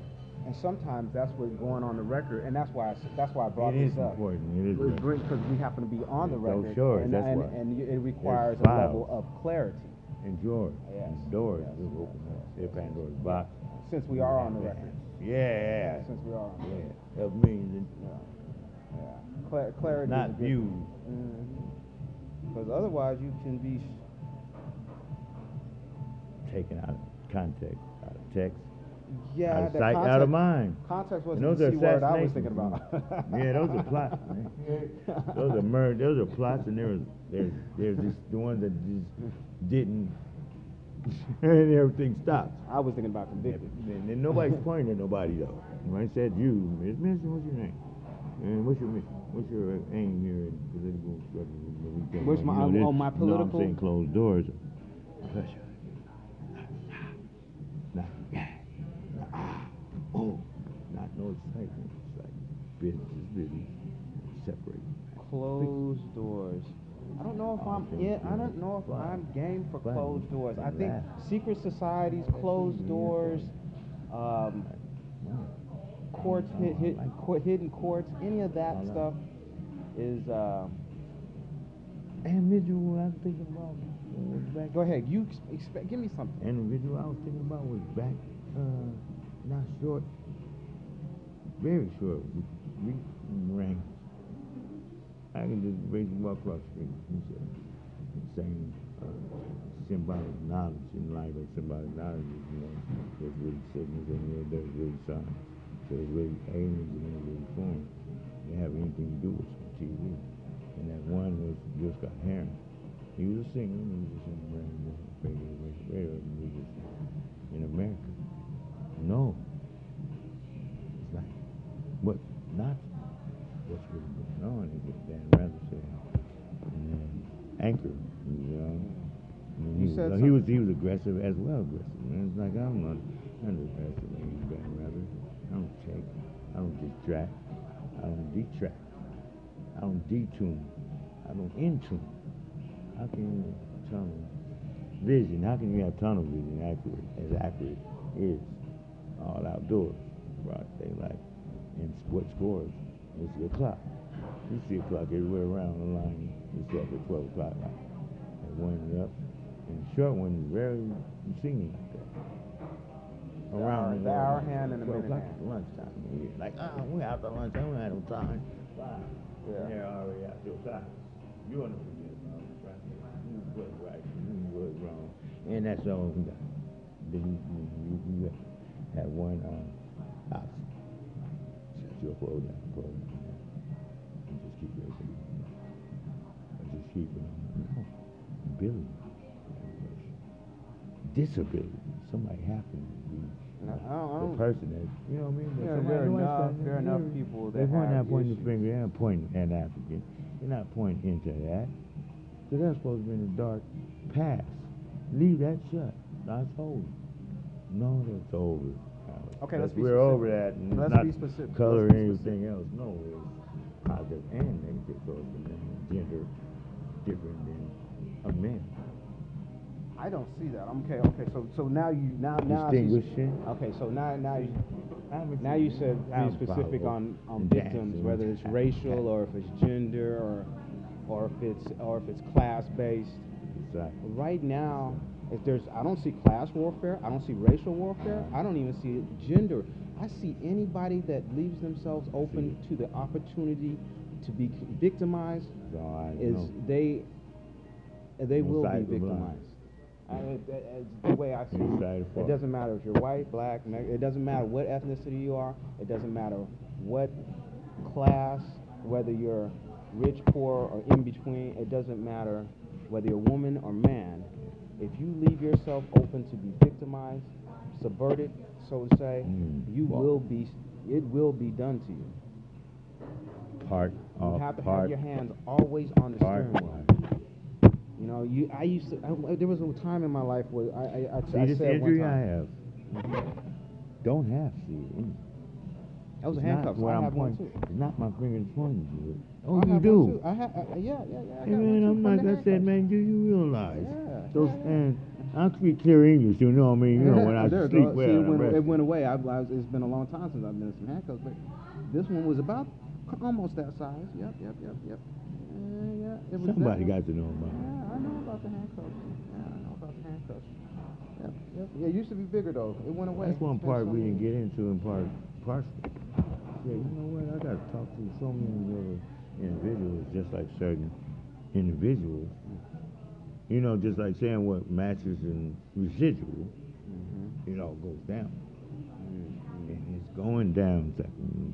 [SPEAKER 2] And sometimes that's what's going on the record, and that's why I, that's why I brought
[SPEAKER 3] It
[SPEAKER 2] this
[SPEAKER 3] is
[SPEAKER 2] up.
[SPEAKER 3] important. It is
[SPEAKER 2] Because we happen to be on the record,
[SPEAKER 3] shores,
[SPEAKER 2] and,
[SPEAKER 3] that's
[SPEAKER 2] and,
[SPEAKER 3] why.
[SPEAKER 2] and it requires a level of clarity.
[SPEAKER 3] And drawers.
[SPEAKER 2] Yes,
[SPEAKER 3] And doors.
[SPEAKER 2] yes,
[SPEAKER 3] We've
[SPEAKER 2] yes,
[SPEAKER 3] up.
[SPEAKER 2] yes,
[SPEAKER 3] They're
[SPEAKER 2] yes.
[SPEAKER 3] Pandora's box.
[SPEAKER 2] Since we are on the record.
[SPEAKER 3] Yeah.
[SPEAKER 2] Since we are on the
[SPEAKER 3] Yeah.
[SPEAKER 2] record.
[SPEAKER 3] Help me. then
[SPEAKER 2] Yeah. Yeah. Cla- clarity.
[SPEAKER 3] Not
[SPEAKER 2] is a good
[SPEAKER 3] viewed.
[SPEAKER 2] Because otherwise, you can be.
[SPEAKER 3] Taken out of context, out of text,
[SPEAKER 2] Yeah.
[SPEAKER 3] out of sight,
[SPEAKER 2] context,
[SPEAKER 3] out of mind.
[SPEAKER 2] Context wasn't
[SPEAKER 3] those
[SPEAKER 2] the C word I was thinking about.
[SPEAKER 3] yeah, those are plots, man. Those are murder. Those are plots, and there's there's there's just the ones that just didn't, and everything stopped.
[SPEAKER 2] I was thinking about
[SPEAKER 3] And,
[SPEAKER 2] convicted.
[SPEAKER 3] and, and nobody's pointing at nobody though. When I said you, Miss Mission, what's your name? And what's your? What's your aim here in political
[SPEAKER 2] Where's my-
[SPEAKER 3] You know,
[SPEAKER 2] oh, my
[SPEAKER 3] No, I'm saying closed doors. Pressure. Not, not, ah, oh, not no excitement. It's like business is business. Separate.
[SPEAKER 2] Closed doors. I don't know if
[SPEAKER 3] Oh,
[SPEAKER 2] I'm in. I don't know if. I'm game for closed doors. I think secret societies, closed doors, um, hid, hid, court, hidden courts, any of that stuff is. Uh,
[SPEAKER 3] Individual I'm thinking about was back.
[SPEAKER 2] go ahead. You expect. Give me something.
[SPEAKER 3] Individual I was thinking about was back, uh, not short, very short, with Reef and Rang. I can just raise him up across the street. He said, same uh, symbolic knowledge in life symbolic knowledge is, you know, there's really sickness and you know, there's really signs. There's really aliens there's really form. They have anything to do with TV. And that one was Jill Scott Heron. He was a singer, and he was just in the radio, radio, radio, radio music in America. No. It's like, what not what's really going on is what Dan Rather said. And then Anchor, you know. I mean, he,
[SPEAKER 2] said
[SPEAKER 3] was, he was he was aggressive as well aggressive. And it's like I'm not under aggressive like Dan Rather. I don't check. I don't distract. I don't detract. I don't detune. I don't intune. how can you tunnel vision? How can you have tunnel vision accurate as accurate is all outdoors, broad daylight, and what scores? See a clock. You see a clock everywhere around the line. See up at 12 o'clock. And one up, and the short one is very, me like that.
[SPEAKER 2] The
[SPEAKER 3] Around
[SPEAKER 2] hour-
[SPEAKER 3] the
[SPEAKER 2] the hour hand and the minute
[SPEAKER 3] o'clock
[SPEAKER 2] hand.
[SPEAKER 3] is lunchtime. And you're like, ah, we out to lunch. I don't have no time. Five.
[SPEAKER 2] Yeah.
[SPEAKER 3] And they're already out your time. You on the right? You was right. You was wrong. And that's all we got. You, you, you, you have one uh, option. Shut your program, program down. And just keep racing. Or just keep it on. No. Ability. Disability. Somebody happens to be
[SPEAKER 2] No, I don't- I
[SPEAKER 3] the person that, you know what I mean? But
[SPEAKER 2] yeah, there are enough- there are enough people that
[SPEAKER 3] point
[SPEAKER 2] have
[SPEAKER 3] not pointing the finger, they're not pointing at African. They're not pointing into that. Because that's supposed to be in the dark past. Leave that shut. That's over. No, that's over.
[SPEAKER 2] Okay, let's be
[SPEAKER 3] We're
[SPEAKER 2] specific.
[SPEAKER 3] over that. And
[SPEAKER 2] Let's
[SPEAKER 3] not
[SPEAKER 2] be specific.
[SPEAKER 3] Color or anything else. No, it's positive and negative because the gender different than a man.
[SPEAKER 2] I don't see that. I'm okay. Okay. So so now you now now
[SPEAKER 3] Distinguishing.
[SPEAKER 2] Okay. So now now you now you said
[SPEAKER 3] I'm
[SPEAKER 2] be specific on on victims, whether it's racial or if it's gender or or if it's or if it's class based.
[SPEAKER 3] Exactly.
[SPEAKER 2] Right now, if there's I don't see class warfare. I don't see racial warfare. I don't even see gender. I see anybody that leaves themselves open to the opportunity to be victimized
[SPEAKER 3] So
[SPEAKER 2] is
[SPEAKER 3] know.
[SPEAKER 2] they they will be
[SPEAKER 3] side of the line.
[SPEAKER 2] victimized. I, it, it- it's the way I see it. It doesn't matter if you're white, black, it doesn't matter what ethnicity you are. It doesn't matter what class, whether you're rich, poor, or in between. It doesn't matter whether you're woman or man. If you leave yourself open to be victimized, subverted, so to say,
[SPEAKER 3] Mm.
[SPEAKER 2] you
[SPEAKER 3] Well-
[SPEAKER 2] will be. It will be done to you.
[SPEAKER 3] part
[SPEAKER 2] You have to
[SPEAKER 3] part,
[SPEAKER 2] have your hands always on the
[SPEAKER 3] part
[SPEAKER 2] steering wheel. You know, you. I used to. I, there was a time in my life where I. I, I,
[SPEAKER 3] See
[SPEAKER 2] I
[SPEAKER 3] this
[SPEAKER 2] said
[SPEAKER 3] injury
[SPEAKER 2] one
[SPEAKER 3] I have. Don't have see it. in me.
[SPEAKER 2] That was a
[SPEAKER 3] It's not
[SPEAKER 2] handcuff. I
[SPEAKER 3] I'm
[SPEAKER 2] have one
[SPEAKER 3] pointing-
[SPEAKER 2] too.
[SPEAKER 3] It's not my fingers pointing to it. Oh,
[SPEAKER 2] I
[SPEAKER 3] you do.
[SPEAKER 2] I have. Uh, yeah, yeah, yeah. I
[SPEAKER 3] Hey man, I'm like I said, man. Do you realize
[SPEAKER 2] Yeah,
[SPEAKER 3] those?
[SPEAKER 2] yeah, yeah.
[SPEAKER 3] And I speak clear English. You know what I mean? You know when I
[SPEAKER 2] There
[SPEAKER 3] sleep well.
[SPEAKER 2] See, it
[SPEAKER 3] and
[SPEAKER 2] went, it went away. I, I it's been a long time since I've been in some handcuffs, but this one was about almost that size. Yep, yep, yep, yep. Yeah, yeah.
[SPEAKER 3] Somebody got to know about it.
[SPEAKER 2] Yeah, I know about the handcuffs. Yeah, I know about the handcuffs. Yep, yep. Yeah, it used to be bigger though. It went away.
[SPEAKER 3] That's one part we didn't get into in part partially. Yeah, you know what? I got to talk to so many other individuals, just like certain individuals. You know, just like saying what matches and residual,
[SPEAKER 2] Mhm.
[SPEAKER 3] it all goes down.
[SPEAKER 2] Mhm.
[SPEAKER 3] And it's going down, second,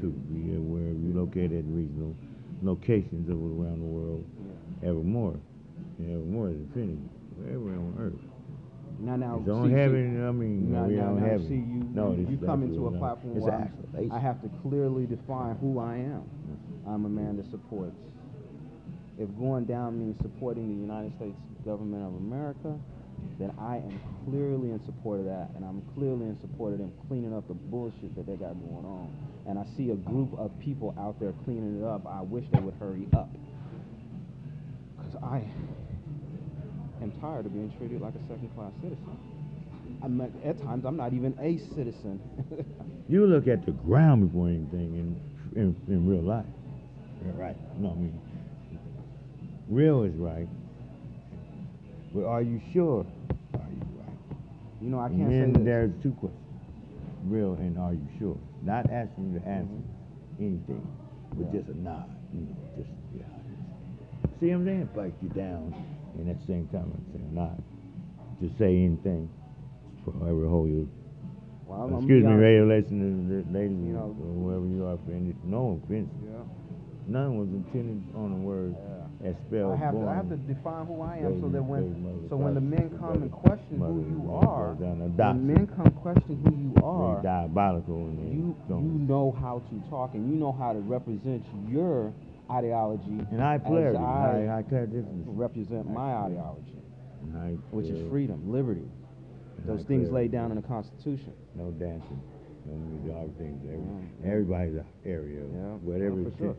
[SPEAKER 3] to be aware of you located at regional locations all around the world, evermore. And more than infinity, wherever on earth.
[SPEAKER 2] Now, now,
[SPEAKER 3] It's on
[SPEAKER 2] see,
[SPEAKER 3] heaven, I mean,
[SPEAKER 2] Now,
[SPEAKER 3] we
[SPEAKER 2] now,
[SPEAKER 3] don't
[SPEAKER 2] now,
[SPEAKER 3] have
[SPEAKER 2] see, you,
[SPEAKER 3] no,
[SPEAKER 2] you, you come into a
[SPEAKER 3] not-
[SPEAKER 2] platform
[SPEAKER 3] it's
[SPEAKER 2] where I have to clearly define who I am. I'm a man that supports. If going down means supporting the United States government of America, then I am clearly in support of that, and I'm clearly in support of them cleaning up the bullshit that they got going on. And I see a group of people out there cleaning it up. I wish they would hurry up, because I am tired of being treated like a second-class citizen. I'm not, at times I'm not even a citizen.
[SPEAKER 3] You look at the ground before anything in in, in real life. Yeah, right. No, I mean, real is right. But are you sure? Are you right?
[SPEAKER 2] you know, I can't
[SPEAKER 3] then
[SPEAKER 2] say this.
[SPEAKER 3] there's two questions: real and are you sure? Not asking you to answer mm-hmm. anything, but
[SPEAKER 2] Yeah.
[SPEAKER 3] just a nod. You know, just yeah. See what I'm saying? Bite you down, and at the same time, I'm not to say anything forever hold you
[SPEAKER 2] Well, I'm- I'm
[SPEAKER 3] Excuse me,
[SPEAKER 2] beyond-
[SPEAKER 3] radio listeners, ladies,
[SPEAKER 2] You know-
[SPEAKER 3] or whoever you are offended. No offense.
[SPEAKER 2] Yeah.
[SPEAKER 3] None was intended on the word
[SPEAKER 2] Yeah.
[SPEAKER 3] as spelled.
[SPEAKER 2] I have to. I have to define who I am so that when so when the men come and question who you are, when men come question who you are,
[SPEAKER 3] diabolical
[SPEAKER 2] you you know how to talk and you know how to represent your ideology
[SPEAKER 3] and I play.
[SPEAKER 2] I
[SPEAKER 3] I, I difference.
[SPEAKER 2] represent my ideology,
[SPEAKER 3] I
[SPEAKER 2] which is freedom, liberty.
[SPEAKER 3] and
[SPEAKER 2] Those
[SPEAKER 3] I
[SPEAKER 2] things laid down in the Constitution.
[SPEAKER 3] No dancing. No all things. Every,
[SPEAKER 2] Yeah.
[SPEAKER 3] Everybody's area.
[SPEAKER 2] Yeah,
[SPEAKER 3] Whatever.
[SPEAKER 2] yeah, sure.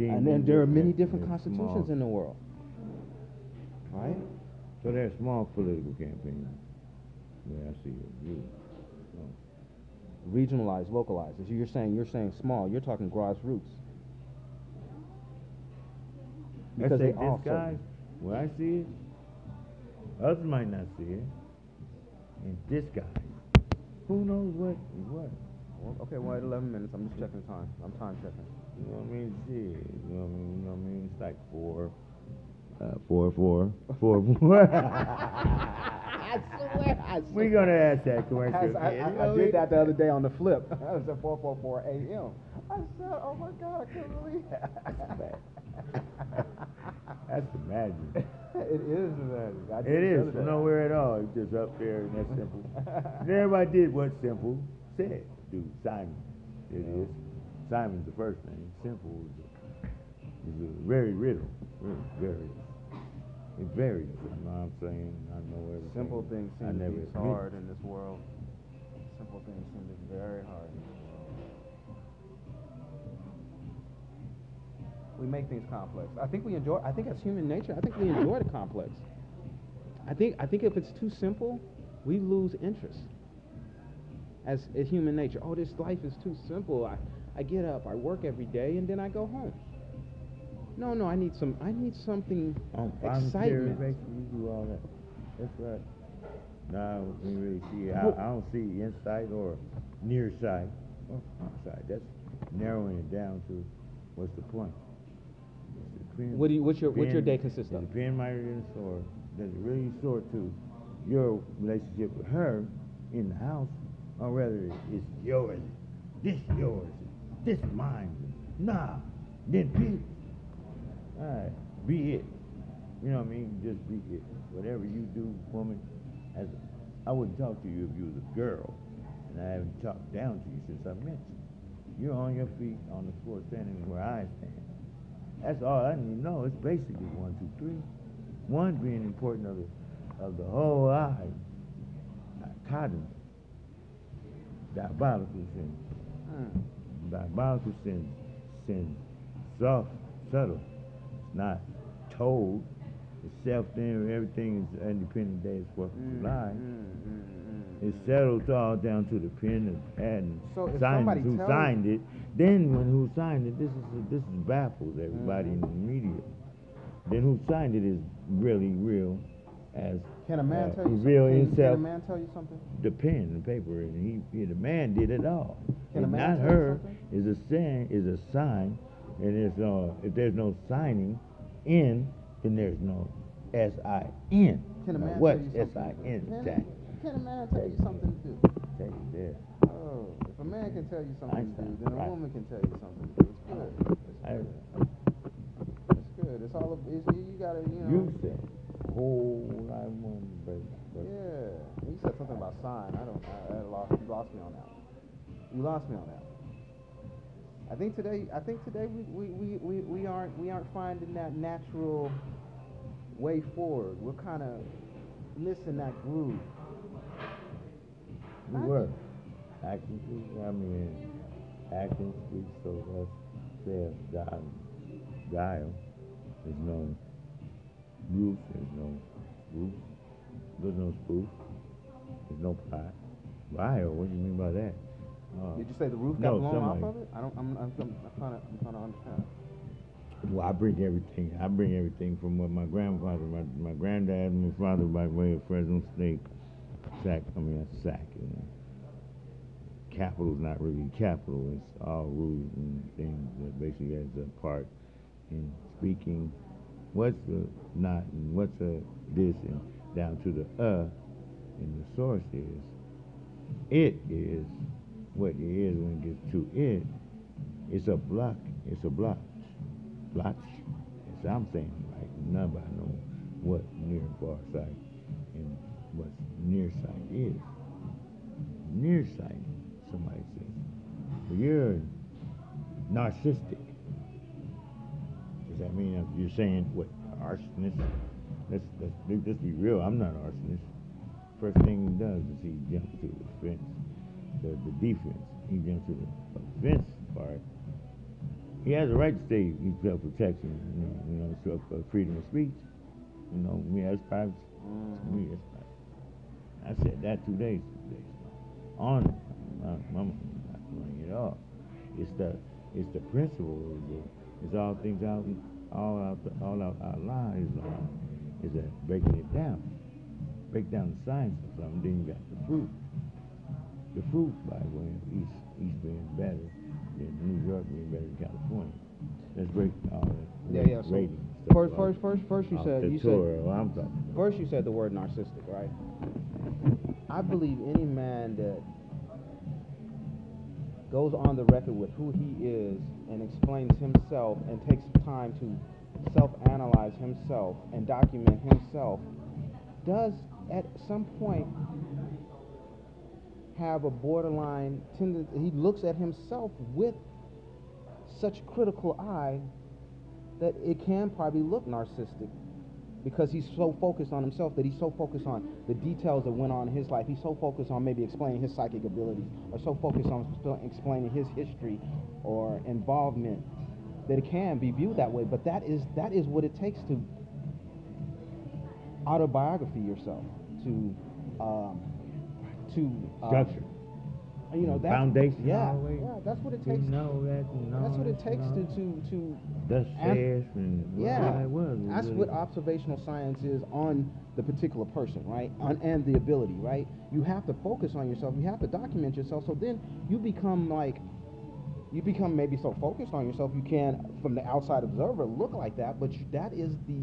[SPEAKER 2] And then there are many different constitutions
[SPEAKER 3] small.
[SPEAKER 2] in the world. right?
[SPEAKER 3] So they're small political campaigns. Yeah, I see it. No.
[SPEAKER 2] Regionalized, localized. As you're saying, you're saying small. You're talking grassroots.
[SPEAKER 3] I
[SPEAKER 2] Because
[SPEAKER 3] say
[SPEAKER 2] they
[SPEAKER 3] this
[SPEAKER 2] all
[SPEAKER 3] guy,
[SPEAKER 2] certain.
[SPEAKER 3] when I see it, others might not see it. And this guy, who knows what is what?
[SPEAKER 2] Well, okay, well, at 11 minutes, I'm just checking time. I'm time checking.
[SPEAKER 3] You know what I mean? Shit. You know what I mean? You know what I mean? It's like four, uh, four, four, four, four.
[SPEAKER 2] I swear, I swear.
[SPEAKER 3] We're gonna ask that commercial.
[SPEAKER 2] I, I,
[SPEAKER 3] again.
[SPEAKER 2] I, I did that the other day on the flip. it was at 444 a.m. I said, oh my God, I can't believe that.
[SPEAKER 3] That's the magic.
[SPEAKER 2] it is magic. I
[SPEAKER 3] It is from nowhere at all. It's just up there and that's simple. and everybody did what simple said. Dude, Simon. It is. Simon's the first name. Simple is a, is a very riddle. Mm, very, very. It varies. You know what I'm saying? I know everything.
[SPEAKER 2] Simple things
[SPEAKER 3] I
[SPEAKER 2] seem to
[SPEAKER 3] never
[SPEAKER 2] be hard in this world. Simple things seem to be very hard We make things complex. I think we enjoy. I think as human nature, I think we enjoy the complex. I think. I think if it's too simple, we lose interest. As, as human nature, oh, this life is too simple. I, I get up, I work every day, and then I go home. No, no, I need some. I need something
[SPEAKER 3] um, voluntary
[SPEAKER 2] excitement.
[SPEAKER 3] basis, you do all that. That's right. No, we really see. I, I don't see insight or near sight oh. far sight. That's narrowing it down to what's the point. Does it depend-
[SPEAKER 2] What do you- what's your- what's your day consist of?
[SPEAKER 3] my religion or does it really sort to your relationship with her in the house, or whether it's yours, this yours, this mine. Nah, then be, all right, be it. You know what I mean? Just be it. Whatever you do, woman, as I wouldn't talk to you if you was a girl, and I haven't talked down to you since I met you. You're on your feet on the floor, standing where I stand. That's all I need to know. It's basically one, two, three. One being important of the of the whole eye. Cotton. Diabolical sin.
[SPEAKER 2] Mm.
[SPEAKER 3] Diabolical sin. Sin. Soft, subtle. It's not told. It's self then everything is independent day is Fourth of July.
[SPEAKER 2] mm, mm, mm,
[SPEAKER 3] It's
[SPEAKER 2] mm.
[SPEAKER 3] settled all down to the pen and pad and
[SPEAKER 2] So if somebody
[SPEAKER 3] who
[SPEAKER 2] tells-
[SPEAKER 3] signed it. Then when who signed it, this is this is baffles everybody in the media. Then who signed it is really real, as
[SPEAKER 2] Can a man
[SPEAKER 3] uh,
[SPEAKER 2] tell you
[SPEAKER 3] reveal
[SPEAKER 2] something? Can, can a man tell you something?
[SPEAKER 3] The pen and paper, and he, he the man did it all.
[SPEAKER 2] Can a
[SPEAKER 3] and
[SPEAKER 2] man
[SPEAKER 3] not
[SPEAKER 2] tell you
[SPEAKER 3] her
[SPEAKER 2] something?
[SPEAKER 3] is a sign is a sign, and there's no if there's no signing in, then there's no S I N.
[SPEAKER 2] Can a
[SPEAKER 3] Now,
[SPEAKER 2] man
[SPEAKER 3] What's
[SPEAKER 2] tell you something?
[SPEAKER 3] N?
[SPEAKER 2] Can, can a man tell you something to do?
[SPEAKER 3] Tell you this.
[SPEAKER 2] If a man can tell you something to do, then a
[SPEAKER 3] right.
[SPEAKER 2] woman can tell you something to do. It's good. It's good. It's good. It's all. Of, it's, you, you gotta, you know.
[SPEAKER 3] you said whole lot of money, but, but
[SPEAKER 2] Yeah. You said something about sign. I don't. I, I lost. You lost me on that. You lost me on that. I think today. I think today we, we, we, we, we aren't we aren't finding that natural way forward. We're kind of missing that groove.
[SPEAKER 3] we were acting. speak, I mean, acting speaks so that's says guile. Guile. There's no roof. There's no roof. There's no spoof. There's no plot. Guile. What do you mean by that? Uh,
[SPEAKER 2] Did you say the roof got
[SPEAKER 3] no,
[SPEAKER 2] blown off of it? I don't. I'm. I'm, I'm, I'm trying to. I'm trying to understand.
[SPEAKER 3] Well, I bring everything. I bring everything from what my grandfather, my, my granddad, and my father, by way of Fresno State, sack. I mean, that's sack. You know. Capital's not really capital. It's all rooted in things that basically has a part in speaking. What's the not and what's a this and down to the uh, and the source is. It is what it is when it gets to it. It's a block. It's a block blotch. As I'm saying, like Nobody know what near and far sight and what near sight is. Near sight, somebody says. But you're narcissistic. Does that mean you're saying what arsonist? Let's, let's, let's be real. I'm not an arsonist. First thing he does is he jumps to the fence, the, the defense. He jumps to the offense part he has a right to say he's self-protection, you know, you know, uh, freedom of speech. You know, me that's privacy.
[SPEAKER 2] Mm-hmm.
[SPEAKER 3] Me that's privacy. I said that two days, two days ago. My, my, not running it off. It's the it's the principle. It's, the, it's all things out all out the, all out our lives uh, is that breaking it down. Break down the science of something, then you got the fruit. The fruit by the way of East East being better than New York being better than California. Let's break all the
[SPEAKER 2] Yeah, yeah. So
[SPEAKER 3] ratings.
[SPEAKER 2] first, first, first, first, you said you
[SPEAKER 3] tour,
[SPEAKER 2] said
[SPEAKER 3] what I'm talking
[SPEAKER 2] first you said the word narcissistic, right? I believe any man that goes on the record with who he is and explains himself and takes time to self-analyze himself and document himself does at some point have a borderline tendency. He looks at himself with such critical eye that it can probably look narcissistic because he's so focused on himself that he's so focused on the details that went on in his life. He's so focused on maybe explaining his psychic abilities or so focused on explaining his history or involvement that it can be viewed that way. But that is that is what it takes to autobiography yourself to um, to uh,
[SPEAKER 3] Structure.
[SPEAKER 2] You know that
[SPEAKER 3] Foundation
[SPEAKER 2] Yeah,
[SPEAKER 3] always.
[SPEAKER 2] yeah. That's what it
[SPEAKER 3] To
[SPEAKER 2] takes.
[SPEAKER 3] know that, to know
[SPEAKER 2] That's what it takes to to to
[SPEAKER 3] Thus
[SPEAKER 2] and- yeah,
[SPEAKER 3] it was. It
[SPEAKER 2] that's
[SPEAKER 3] really-
[SPEAKER 2] what observational science is on the particular person, right? On, and the ability, right? You have to focus on yourself. You have to document yourself. So then you become like, you become maybe so focused on yourself you can, from the outside observer, look like that. But you, that is the,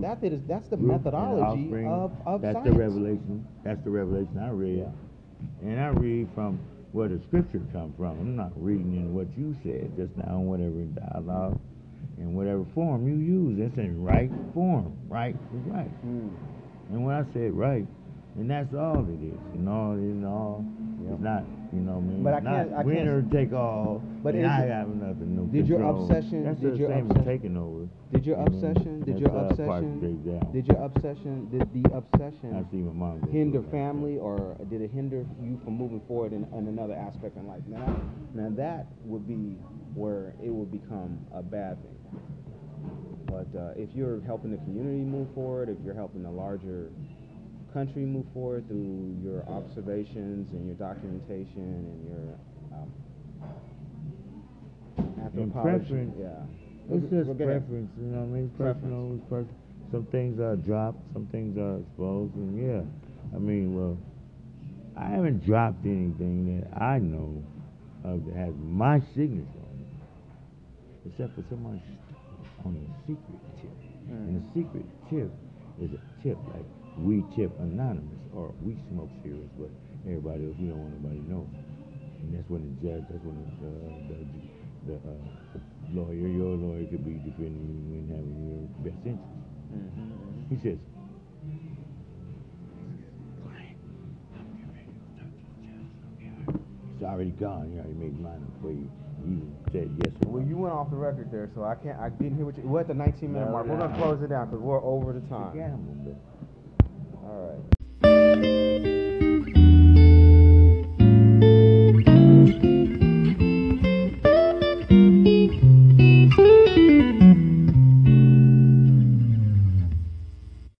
[SPEAKER 2] that is that's the
[SPEAKER 3] Root
[SPEAKER 2] methodology
[SPEAKER 3] offspring,
[SPEAKER 2] of of
[SPEAKER 3] That's
[SPEAKER 2] science.
[SPEAKER 3] the revelation. That's the revelation I read. And I read from where the scripture come from. I'm not reading in what you said just now, in whatever dialogue, in whatever form you use. It's in right form. Right is right.
[SPEAKER 2] Mm.
[SPEAKER 3] And when I said right, and that's all it is. you know, is all.
[SPEAKER 2] Yep.
[SPEAKER 3] It's not, you know, what I mean,
[SPEAKER 2] But I can't-
[SPEAKER 3] not
[SPEAKER 2] I can't-
[SPEAKER 3] winner take all.
[SPEAKER 2] But
[SPEAKER 3] and I have nothing. No
[SPEAKER 2] did your obsession-
[SPEAKER 3] That's
[SPEAKER 2] did
[SPEAKER 3] the
[SPEAKER 2] your
[SPEAKER 3] same as
[SPEAKER 2] obsession-
[SPEAKER 3] taking over.
[SPEAKER 2] Did your obsession? Did your obsession? Did your obsession? Did the obsession?
[SPEAKER 3] See my mom.
[SPEAKER 2] hinder family or did it hinder you from moving forward in, in another aspect in life? Now, now that would be where it would become a bad thing. But uh, if you're helping the community move forward, if you're helping the larger country move forward through your observations and your documentation and your um, anthropology,
[SPEAKER 3] preference.
[SPEAKER 2] yeah,
[SPEAKER 3] It's just
[SPEAKER 2] ahead.
[SPEAKER 3] preference, you know what I mean?
[SPEAKER 2] Preference.
[SPEAKER 3] Personal, preference. Some things are dropped, some things are exposed, and yeah. I mean, well, I haven't dropped anything that I know of that has my signature on it, except for someone on a secret tip. And the secret tip is a tip like we tip anonymous or we smoke serious, but everybody else we don't want nobody to know. And that's when the judge, that's when the uh, the, the uh, lawyer, your lawyer could be defending you and having your best interest. He says, It's already gone. He already made mine up for you even said yes
[SPEAKER 2] Well, you went off the record there, so I can't. I didn't hear what you. We're at the 19 minute
[SPEAKER 3] No,
[SPEAKER 2] mark. We're
[SPEAKER 3] no.
[SPEAKER 2] gonna close it down because we're over the time. All right.